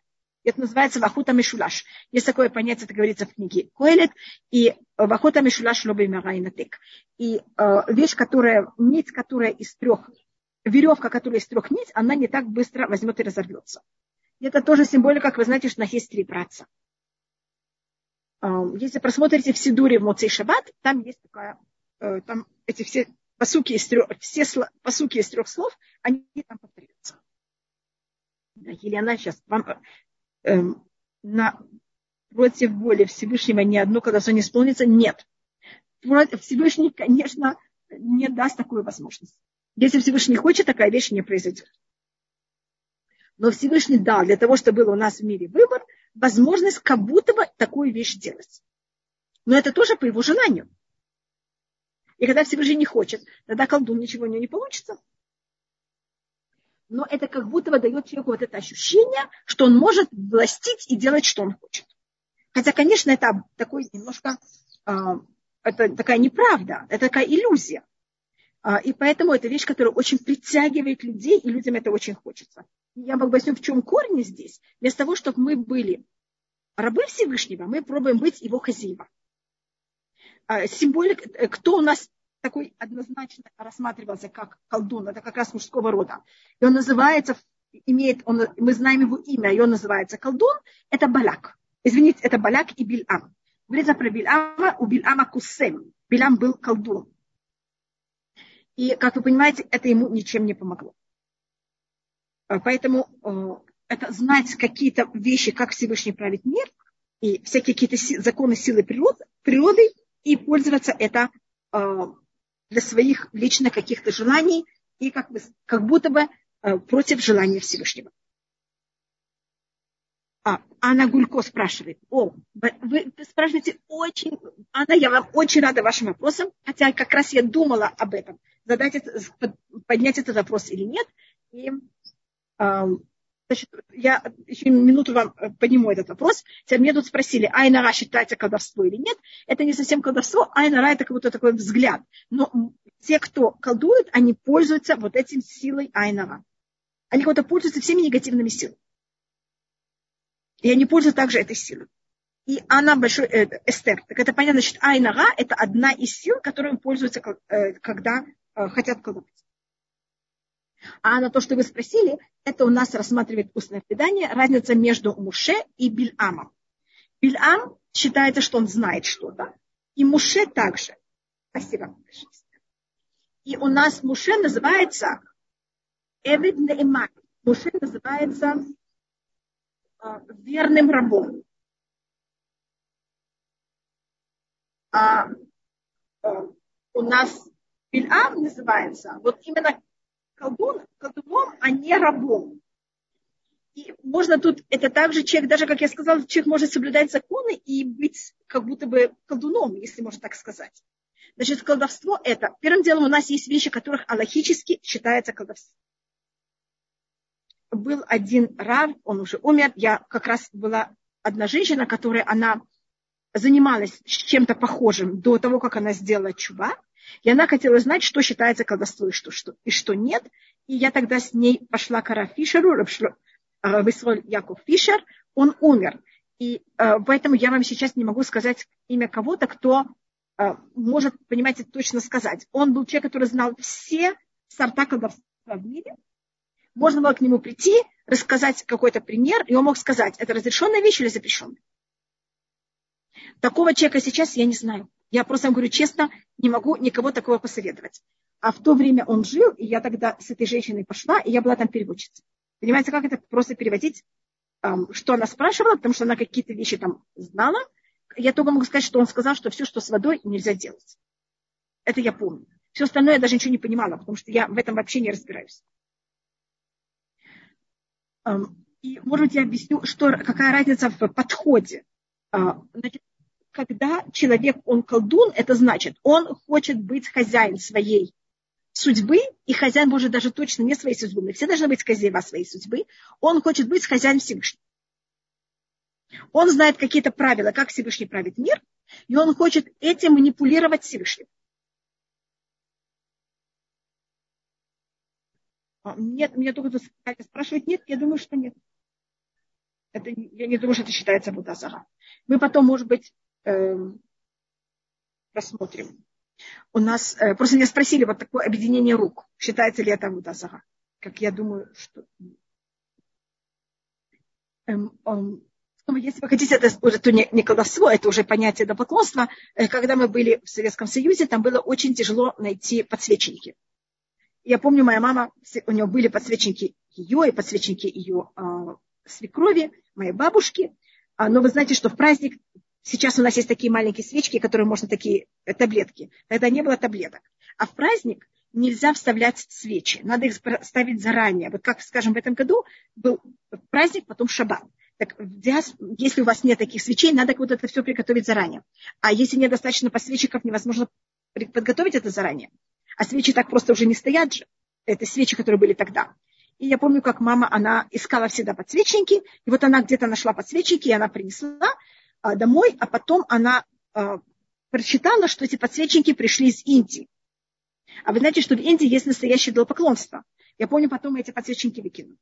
Это называется вахута мишулаш. Есть такое понятие, это говорится в книге Коэлет, и вахута мишулаш лоби марайнатек. И э, вещь, которая, нить, которая из трех, веревка, которая из трех нить, она не так быстро возьмет и разорвется. Это тоже символика, как вы знаете, что на есть три братца. Э, если просмотрите в Сидуре в Моцей Шаббат, там есть такая, э, там эти все посуки из трех, все посуки из трех слов, они там повторяются. Елена сейчас вам на, против воли Всевышнего ни одно колесо не исполнится? Нет. Всевышний, конечно, не даст такую возможность. Если Всевышний хочет, такая вещь не произойдет. Но Всевышний дал для того, чтобы был у нас в мире выбор, возможность как будто бы такую вещь делать. Но это тоже по его желанию. И когда Всевышний не хочет, тогда колдун ничего у него не получится но это как будто бы дает человеку вот это ощущение, что он может властить и делать, что он хочет. Хотя, конечно, это такой немножко, э, это такая неправда, это такая иллюзия. Э, и поэтому это вещь, которая очень притягивает людей, и людям это очень хочется. Я могу объясню, в чем корень здесь. Вместо того, чтобы мы были рабы Всевышнего, мы пробуем быть его хозяева. Э, символик, э, кто у нас такой однозначно рассматривался как колдун, это как раз мужского рода. И он называется, имеет, он, мы знаем его имя, и он называется колдун, это Балак. Извините, это Балак и Бильам. Говорится про Бильама, у Бильама Кусем. Билям был колдун. И, как вы понимаете, это ему ничем не помогло. А, поэтому э, это знать какие-то вещи, как Всевышний правит мир, и всякие какие-то законы силы природы, природы и пользоваться это э, для своих лично каких-то желаний и как, бы, как будто бы э, против желания Всевышнего. А, Анна Гулько спрашивает, о, вы спрашиваете очень, Анна, я вам очень рада вашим вопросам, хотя как раз я думала об этом, задать это, поднять этот вопрос или нет. И Значит, я еще минуту вам э, подниму этот вопрос. Теперь мне тут спросили, айнара считается колдовство или нет. Это не совсем колдовство, айнара это как будто такой взгляд. Но те, кто колдует, они пользуются вот этим силой айнара. Они как будто пользуются всеми негативными силами. И они пользуются также этой силой. И она большой, э, Эстер. Так это понятно, значит, айнара это одна из сил, которыми пользуются, э, когда э, хотят колдовать. А на то, что вы спросили, это у нас рассматривает устное предание, разница между Муше и Бильамом. Бильам считается, что он знает что-то. И Муше также. Спасибо. И у нас Муше называется Эвид Нейман. Муше называется э, верным рабом. А э, у нас Бильам называется вот именно колдун, колдуном, а не рабом. И можно тут, это также человек, даже, как я сказала, человек может соблюдать законы и быть как будто бы колдуном, если можно так сказать. Значит, колдовство это, первым делом у нас есть вещи, которых аллахически считается колдовством. был один рав, он уже умер. Я как раз была одна женщина, которая она занималась чем-то похожим до того, как она сделала чува. И она хотела знать, что считается колдовство и что, что, и что нет. И я тогда с ней пошла к Ара Фишеру, Высроль Яков Фишер, он умер. И э, поэтому я вам сейчас не могу сказать имя кого-то, кто э, может, понимаете, точно сказать. Он был человек, который знал все сорта колдовства в мире. Можно было к нему прийти, рассказать какой-то пример, и он мог сказать, это разрешенная вещь или запрещенная. Такого человека сейчас я не знаю. Я просто вам говорю честно, не могу никого такого посоветовать. А в то время он жил, и я тогда с этой женщиной пошла, и я была там переводчицей. Понимаете, как это просто переводить, что она спрашивала, потому что она какие-то вещи там знала. Я только могу сказать, что он сказал, что все, что с водой, нельзя делать. Это я помню. Все остальное я даже ничего не понимала, потому что я в этом вообще не разбираюсь. И, может быть, я объясню, что, какая разница в подходе. А, значит, когда человек, он колдун, это значит, он хочет быть хозяин своей судьбы, и хозяин может даже точно не своей судьбы, мы все должны быть хозяева своей судьбы, он хочет быть хозяин Всевышнего. Он знает какие-то правила, как Всевышний правит мир, и он хочет этим манипулировать Всевышним. А, нет, меня только спрашивают, нет, я думаю, что нет. Это, я не думаю, что это считается Будазара. Мы потом, может быть, э, посмотрим. У нас, э, просто меня спросили, вот такое объединение рук, считается ли это Будазара. Как я думаю, что... Эм, эм, ну, если вы хотите, это уже то не, не колдовство, это уже понятие идолопоклонства. Э, когда мы были в Советском Союзе, там было очень тяжело найти подсвечники. Я помню, моя мама, у нее были подсвечники ее и подсвечники ее э, свекрови, моей бабушки. А, но вы знаете, что в праздник сейчас у нас есть такие маленькие свечки, которые можно такие э, таблетки. Тогда не было таблеток. А в праздник нельзя вставлять свечи. Надо их ставить заранее. Вот как, скажем, в этом году был праздник, потом шаббат. Так если у вас нет таких свечей, надо вот это все приготовить заранее. А если нет достаточно подсвечников, невозможно подготовить это заранее. А свечи так просто уже не стоят же. Это свечи, которые были тогда. И я помню, как мама, она искала всегда подсвечники. И вот она где-то нашла подсвечники, и она принесла домой, а потом она а, прочитала, что эти подсвечники пришли из Индии. А вы знаете, что в Индии есть настоящее идолопоклонство. Я помню, потом эти подсвечники выкинули.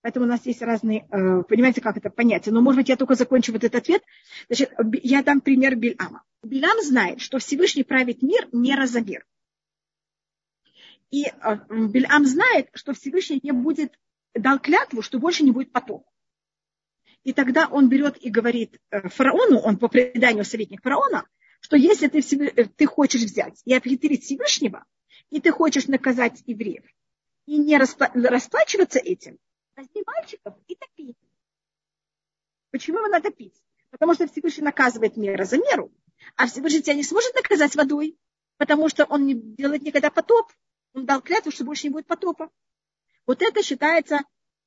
Поэтому у нас есть разные, э, понимаете, как это понятие. Но, может быть, я только закончу вот этот ответ. Значит, я дам пример Бильама. Бильам знает, что Всевышний правит мир мера за мир. И э, Бельам знает, что Всевышний не будет, дал клятву, что больше не будет потоп. И тогда он берет и говорит э, фараону, он по преданию советник фараона, что если ты, э, ты хочешь взять и обхитрить Всевышнего, и ты хочешь наказать евреев, и не расплачиваться этим, возьми мальчиков и топи. Почему его надо пить? Потому что Всевышний наказывает мера за меру, а Всевышний тебя не сможет наказать водой, потому что он не делает никогда потоп он дал клятву, что больше не будет потопа. Вот это считается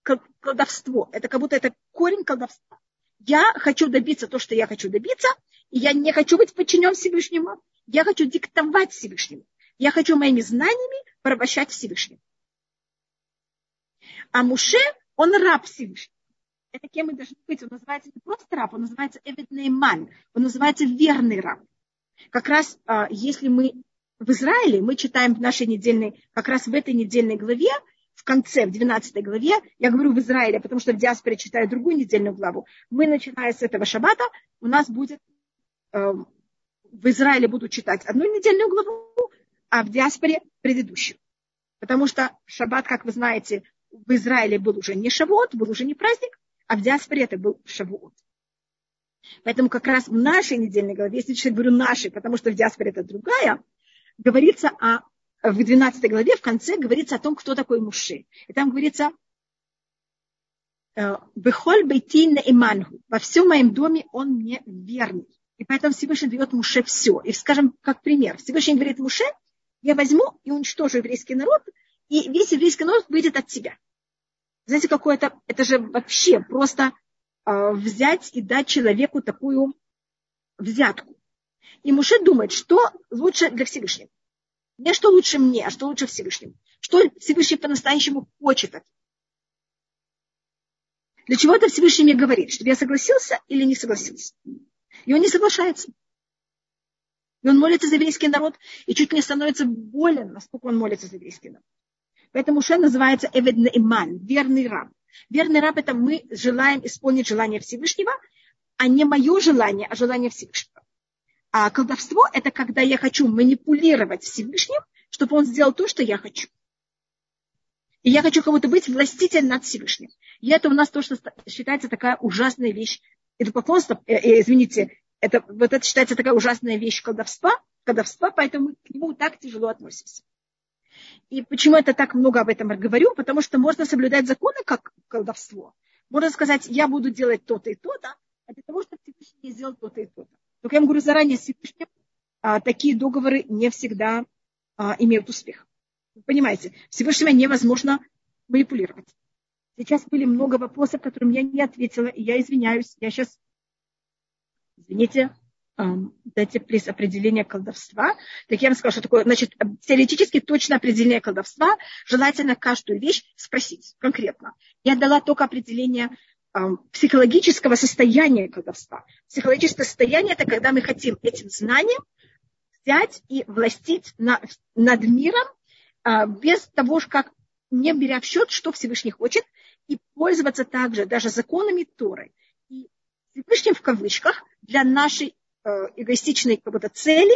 колдовство. Это как будто это корень колдовства. Я хочу добиться то, что я хочу добиться, и я не хочу быть подчинен Всевышнему. Я хочу диктовать Всевышнему. Я хочу моими знаниями порабощать Всевышнему. А Муше, он раб Всевышнего. Это кем мы должны быть? Он называется не просто раб, он называется Эвиднейман. Он называется верный раб. Как раз а, если мы в Израиле мы читаем в нашей недельной, как раз в этой недельной главе, в конце, в 12 главе, я говорю в Израиле, потому что в диаспоре читаю другую недельную главу, мы, начиная с этого шаббата, у нас будет, э, в Израиле будут читать одну недельную главу, а в диаспоре предыдущую. Потому что шаббат, как вы знаете, в Израиле был уже не шавуот, был уже не праздник, а в диаспоре это был шавуот. Поэтому как раз в нашей недельной главе, если я говорю нашей, потому что в диаспоре это другая, говорится о, в 12 главе, в конце говорится о том, кто такой Муше. И там говорится, Бехоль бейтин иманху. Во всем моем доме он мне верный. И поэтому Всевышний дает Муше все. И скажем, как пример. Всевышний говорит Муше, я возьму и уничтожу еврейский народ, и весь еврейский народ выйдет от тебя. Знаете, какое это, это же вообще просто э, взять и дать человеку такую взятку. И Муше думает, что лучше для Всевышнего. Не что лучше мне, а что лучше Всевышнему. Что Всевышний по-настоящему хочет от Для чего это Всевышний мне говорит? Чтобы я согласился или не согласился? И он не соглашается. И он молится за еврейский народ, и чуть не становится болен, насколько он молится за еврейский народ. Поэтому Ше называется Эвед Иман, верный раб. Верный раб – это мы желаем исполнить желание Всевышнего, а не мое желание, а желание Всевышнего. А колдовство – это когда я хочу манипулировать Всевышним, чтобы он сделал то, что я хочу. И я хочу кого-то быть властитель над Всевышним. И это у нас то, что считается такая ужасная вещь. Это поклонство, э, э, извините, это, вот это считается такая ужасная вещь колдовства, колдовства, поэтому мы к нему так тяжело относимся. И почему я так много об этом говорю? Потому что можно соблюдать законы как колдовство. Можно сказать, я буду делать то-то и то-то, а для того, чтобы Всевышний сделал то-то и то-то. Только я вам говорю заранее, Всевышним а, такие договоры не всегда а, имеют успех. Вы понимаете, Всевышнего невозможно манипулировать. Сейчас были много вопросов, которым я не ответила, и я извиняюсь. Я сейчас, извините, дайте плиз определение колдовства. Так я вам скажу, что такое, значит, теоретически точное определение колдовства. Желательно каждую вещь спросить конкретно. Я дала только определение психологического состояния колдовства. Психологическое состояние – это когда мы хотим этим знанием взять и властить на, над миром а, без того, как не беря в счет, что Всевышний хочет, и пользоваться также даже законами Торы. И Всевышним в кавычках для нашей э, эгоистичной как будто, цели,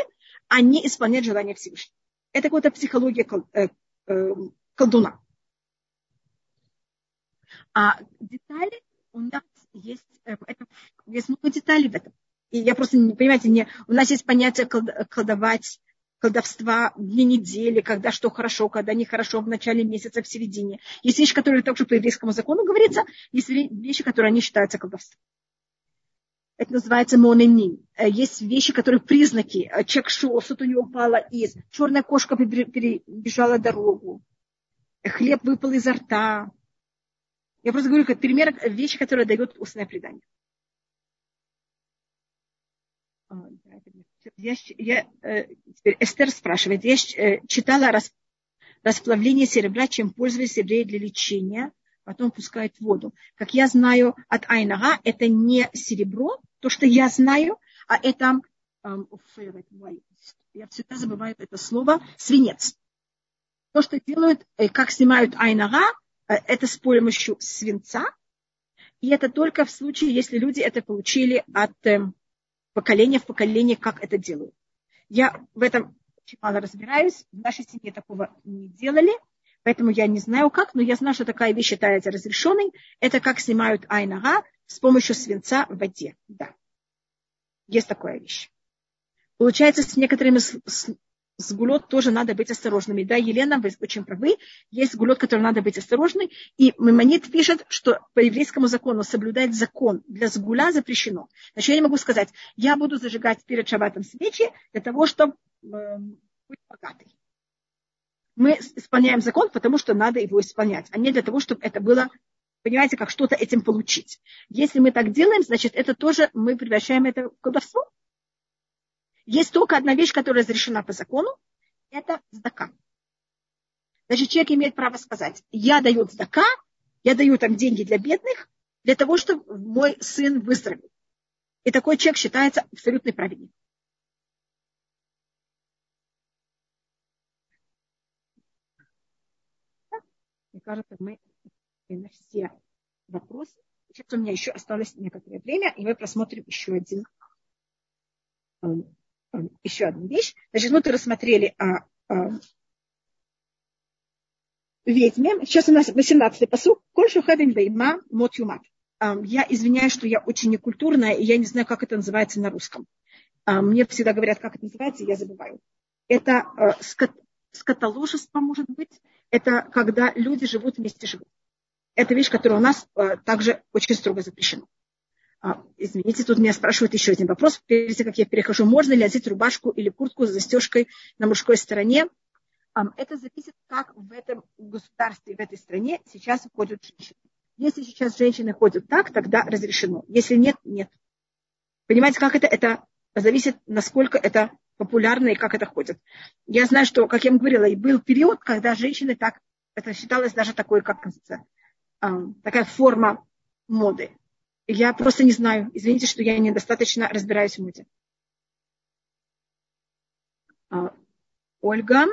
а не исполнять желания Всевышнего. Это какая-то психология кол, э, э, колдуна. А детали у нас есть, э, это, есть много деталей в этом. И я просто, понимаете, не, у нас есть понятие колдовать, колдовства две недели, когда что хорошо, когда нехорошо, в начале месяца, в середине. Есть вещи, которые также по еврейскому закону говорится, есть вещи, которые не считаются колдовством. Это называется моненин. Э, есть вещи, которые признаки. Э, человек шел, что-то у него упало из. Черная кошка перебежала дорогу. Хлеб выпал изо рта. Я просто говорю, как пример вещи, которые дают устное предание. А, я, я, э, теперь Эстер спрашивает, я э, читала рас, расплавление серебра, чем пользовались евреи для лечения, потом пускают воду. Как я знаю от Айнага, это не серебро, то, что я знаю, а это, эм, я всегда забываю это слово, свинец. То, что делают, э, как снимают Айнага, это с помощью свинца, и это только в случае, если люди это получили от эм, поколение в поколение, как это делают. Я в этом очень мало разбираюсь. В нашей семье такого не делали, поэтому я не знаю как, но я знаю, что такая вещь считается разрешенной. Это как снимают айнага с помощью свинца в воде. Да. Есть такая вещь. Получается, с некоторыми с гулет тоже надо быть осторожными. Да, Елена, вы очень правы. Есть гулет, который надо быть осторожным. И Маймонит пишет, что по еврейскому закону соблюдать закон для сгуля запрещено. Значит, я не могу сказать, я буду зажигать перед шабатом свечи для того, чтобы э, быть богатой. Мы исполняем закон, потому что надо его исполнять, а не для того, чтобы это было понимаете, как что-то этим получить. Если мы так делаем, значит, это тоже мы превращаем это в колдовство. Есть только одна вещь, которая разрешена по закону, это сдака. Значит, человек имеет право сказать, я даю сдака, я даю там деньги для бедных, для того, чтобы мой сын выздоровел. И такой человек считается абсолютной праведником. Мне кажется, мы на все вопросы. Сейчас у меня еще осталось некоторое время, и мы просмотрим еще один еще одну вещь. Значит, мы рассмотрели о, о ведьме. Сейчас у нас 18-й посуд. Кольшу хеден бейма мот юмат. Я извиняюсь, что я очень некультурная, и я не знаю, как это называется на русском. Мне всегда говорят, как это называется, и я забываю. Это э, скот, скотоложество, может быть. Это когда люди живут вместе живут. Это вещь, которая у нас также очень строго запрещена. А, извините, тут меня спрашивают еще один вопрос. Прежде как я перехожу, можно ли одеть рубашку или куртку с застежкой на мужской стороне? Это зависит, как в этом государстве, в этой стране сейчас ходят женщины. Если сейчас женщины ходят так, тогда разрешено. Если нет, нет. Понимаете, как это? Это зависит, насколько это популярно и как это ходит. Я знаю, что, как я вам говорила, и был период, когда женщины так, это считалось даже такой, как такая форма моды. Я просто не знаю. Извините, что я недостаточно разбираюсь в моде. А, Ольга,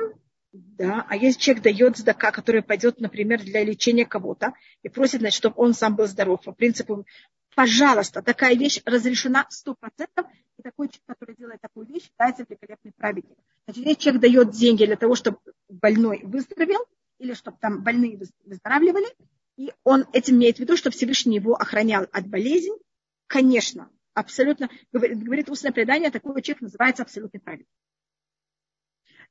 да, а если человек дает сдака, который пойдет, например, для лечения кого-то и просит, значит, чтобы он сам был здоров, по принципу, пожалуйста, такая вещь разрешена 100%, и такой человек, который делает такую вещь, считается великолепный праведник. Значит, если человек дает деньги для того, чтобы больной выздоровел, или чтобы там больные выздоравливали, и он этим имеет в виду, что Всевышний его охранял от болезни, конечно, абсолютно, говорит, говорит устное предание, такой человек называется абсолютный праведник.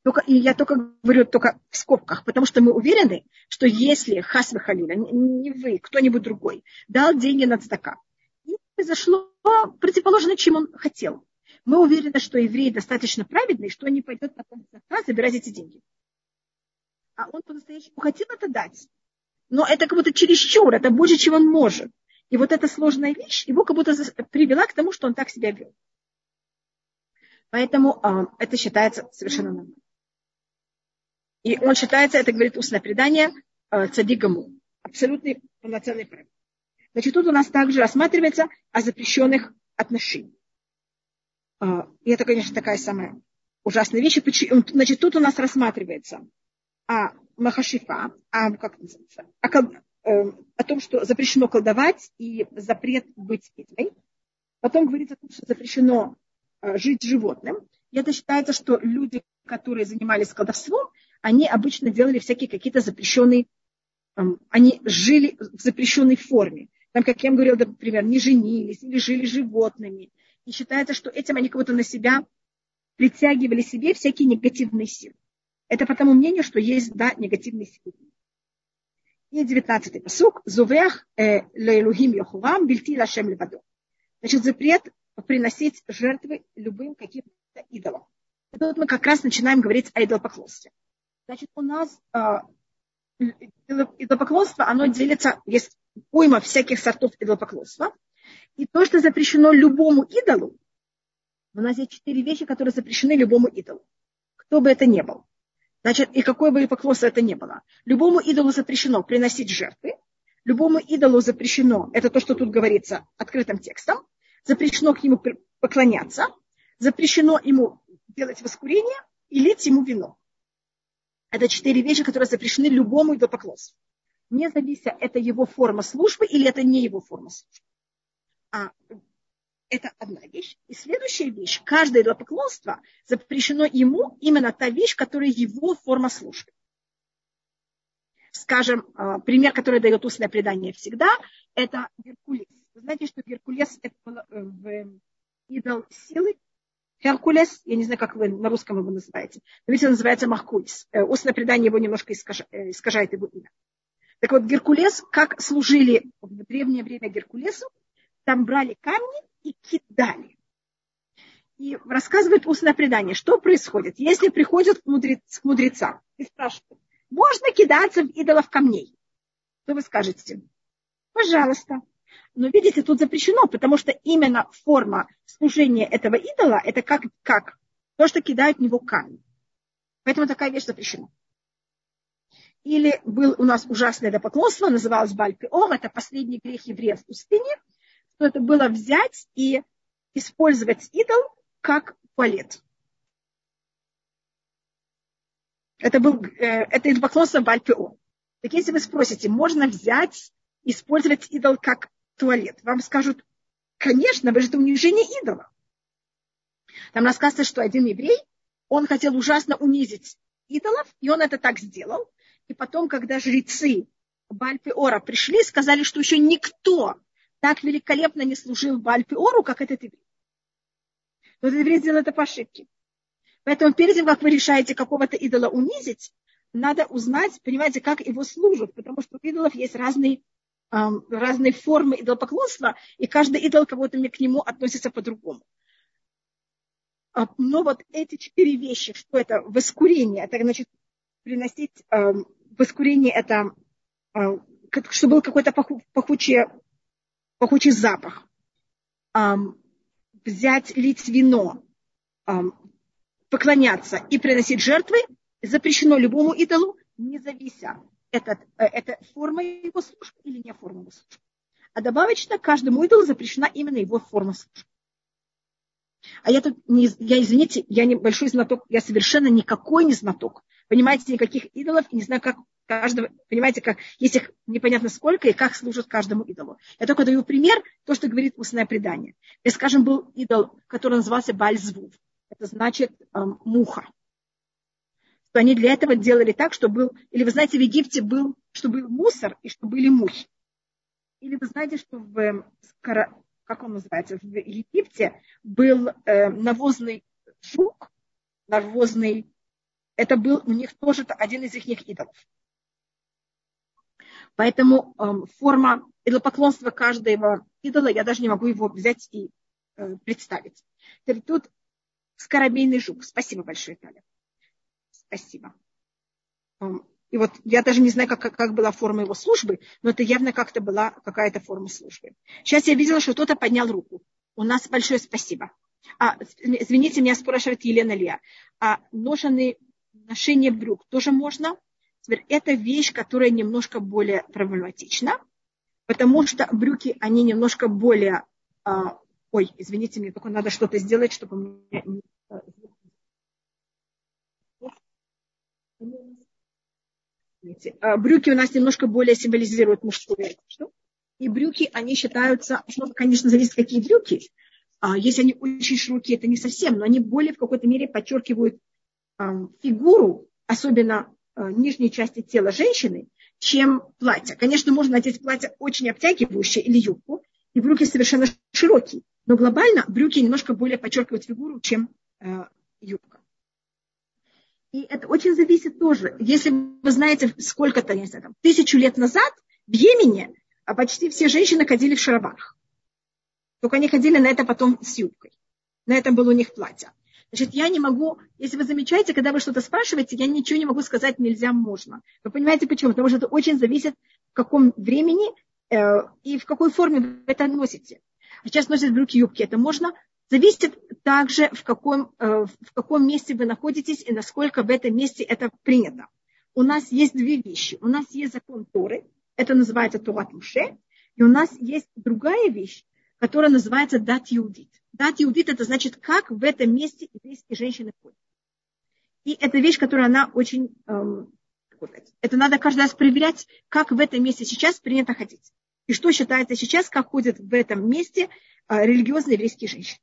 Только, и я только говорю только в скобках, потому что мы уверены, что если Хасвы Халиля, не вы, кто-нибудь другой, дал деньги на цдака, и произошло противоположно, чем он хотел, мы уверены, что еврей достаточно праведный, что он не пойдет на цдака забирать эти деньги. А он по-настоящему хотел это дать. Но это как будто чересчур, это больше, чем он может. И вот эта сложная вещь его как будто привела к тому, что он так себя вел. Поэтому э, это считается совершенно нормально. И он считается, это говорит устное предание, э, цадигаму. Абсолютный полноценный правил. Значит, тут у нас также рассматривается о запрещенных отношениях. Э, и это, конечно, такая самая ужасная вещь. Значит, тут у нас рассматривается о махашифа, о, как называется, о, э, о том, что запрещено колдовать и запрет быть ведьмой. Потом говорится о том, что запрещено э, жить животным. И это считается, что люди, которые занимались колдовством, они обычно делали всякие какие-то запрещенные, они жили в запрещенной форме. Там, как я вам говорила, например, не женились или жили животными. И считается, что этим они будто на себя притягивали себе всякие негативные силы. Это по тому мнению, что есть, да, негативные силы. И девятнадцатый посук. Зувех э, лейлухим йохувам бильти лашем левадо. Значит, запрет приносить жертвы любым каким-то идолам. И тут мы как раз начинаем говорить о идолопоклонстве. Значит, у нас э, идолопоклонство, оно делится, есть уйма всяких сортов идолопоклонства. И то, что запрещено любому идолу, у нас есть четыре вещи, которые запрещены любому идолу. Кто бы это ни был. Значит, и какое бы поклонство это ни было. Любому идолу запрещено приносить жертвы. Любому идолу запрещено, это то, что тут говорится открытым текстом, запрещено к нему поклоняться, запрещено ему делать воскурение и лить ему вино. Это четыре вещи, которые запрещены любому идолопоклонству. Не завися, это его форма службы или это не его форма службы. А это одна вещь. И следующая вещь. Каждое идолопоклонство запрещено ему именно та вещь, которая его форма службы. Скажем, а, пример, который дает устное предание всегда, это Геркулес. Вы знаете, что Геркулес это э, в идол силы, Херкулес, я не знаю, как вы на русском его называете, но ведь он называется Махкулис. Э, устное предание его немножко э, искажает его имя. Так вот, Геркулес, как служили в древнее время Геркулесу, там брали камни и кидали. И рассказывает устное предание, что происходит, если приходят к, мудрец, к мудрецам и спрашивают, можно кидаться в идолов камней? Что вы скажете? Пожалуйста. Но видите, тут запрещено, потому что именно форма служения этого идола, это как, как то, что кидают в него камни. Поэтому такая вещь запрещена. Или был у нас ужасное допоклонство, называлось Бальпиом, это последний грех евреев в пустыне, что это было взять и использовать идол как туалет. Это был э, это идолопоклонство Бальпиом. Так если вы спросите, можно взять, использовать идол как туалет. Вам скажут, конечно, вы же это унижение идола. Там рассказывается, что один еврей, он хотел ужасно унизить идолов, и он это так сделал. И потом, когда жрецы Бальпиора пришли, сказали, что еще никто так великолепно не служил Бальпиору, как этот еврей. Но этот еврей сделал это по ошибке. Поэтому перед тем, как вы решаете какого-то идола унизить, надо узнать, понимаете, как его служат, потому что у идолов есть разные разные формы идолопоклонства, и каждый идол кого-то к нему относится по-другому. А, но вот эти четыре вещи, что это воскурение, это значит приносить э, воскурение, это э, чтобы был какой-то пахучий, пахучий запах, взять, лить вино, поклоняться и приносить жертвы запрещено любому идолу, не завися этот, э, это форма его службы или не форма его службы. а добавочно каждому идолу запрещена именно его форма службы. А я тут, не, я, извините, я небольшой знаток, я совершенно никакой не знаток. Понимаете, никаких идолов, и не знаю, как каждого, понимаете, как, есть их непонятно сколько и как служат каждому идолу. Я только даю пример, то, что говорит устное предание. И, скажем, был идол, который назывался Бальзвув. Это значит эм, муха. Что они для этого делали так, что был, или вы знаете, в Египте был, что был мусор и что были мухи. Или вы знаете, что в, эм, как он называется, в Египте был э, навозный жук, навозный, это был у них тоже один из их идолов. Поэтому э, форма идолопоклонства каждого идола, я даже не могу его взять и э, представить. Тут скоробейный жук. Спасибо большое, Таля. Спасибо. И вот я даже не знаю, как, как была форма его службы, но это явно как-то была какая-то форма службы. Сейчас я видела, что кто-то поднял руку. У нас большое спасибо. А, извините, меня спрашивает Елена Лия. А ношенные ношение брюк тоже можно? Теперь это вещь, которая немножко более проблематична, потому что брюки, они немножко более... А, ой, извините, мне только надо что-то сделать, чтобы у меня А, брюки у нас немножко более символизируют мужскую одежду. И брюки, они считаются, ну, конечно, зависит, какие брюки. А, если они очень широкие, это не совсем, но они более в какой-то мере подчеркивают фигуру, особенно нижней части тела женщины, чем платье. Конечно, можно надеть платье очень обтягивающее или юбку, и брюки совершенно широкие. Но глобально брюки немножко более подчеркивают фигуру, чем юбка. И это очень зависит тоже. Если вы знаете, сколько-то, не знаю, там, тысячу лет назад в Йемене а почти все женщины ходили в шароварах. Только они ходили на это потом с юбкой. На этом было у них платье. Значит, я не могу, если вы замечаете, когда вы что-то спрашиваете, я ничего не могу сказать нельзя, можно. Вы понимаете почему? Потому что это очень зависит, в каком времени э, и в какой форме вы это носите. Сейчас носят брюки, юбки, это можно, Зависит также, в каком, э, в каком месте вы находитесь и насколько в этом месте это принято. У нас есть две вещи. У нас есть закон Торы, это называется Турат Муше, и у нас есть другая вещь, которая называется дат иудит. Дат иудит это значит, как в этом месте еврейские женщины ходят. И это вещь, которая она очень, эм, это надо каждый раз проверять, как в этом месте сейчас принято ходить. И что считается сейчас, как ходят в этом месте э, религиозные еврейские женщины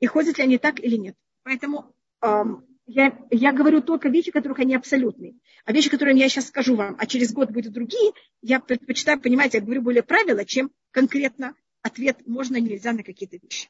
и ходят ли они так или нет. Поэтому эм, я, я говорю только вещи, которых они абсолютные. А вещи, которые я сейчас скажу вам, а через год будут другие, я предпочитаю, понимаете, я говорю более правила, чем конкретно ответ можно нельзя на какие-то вещи.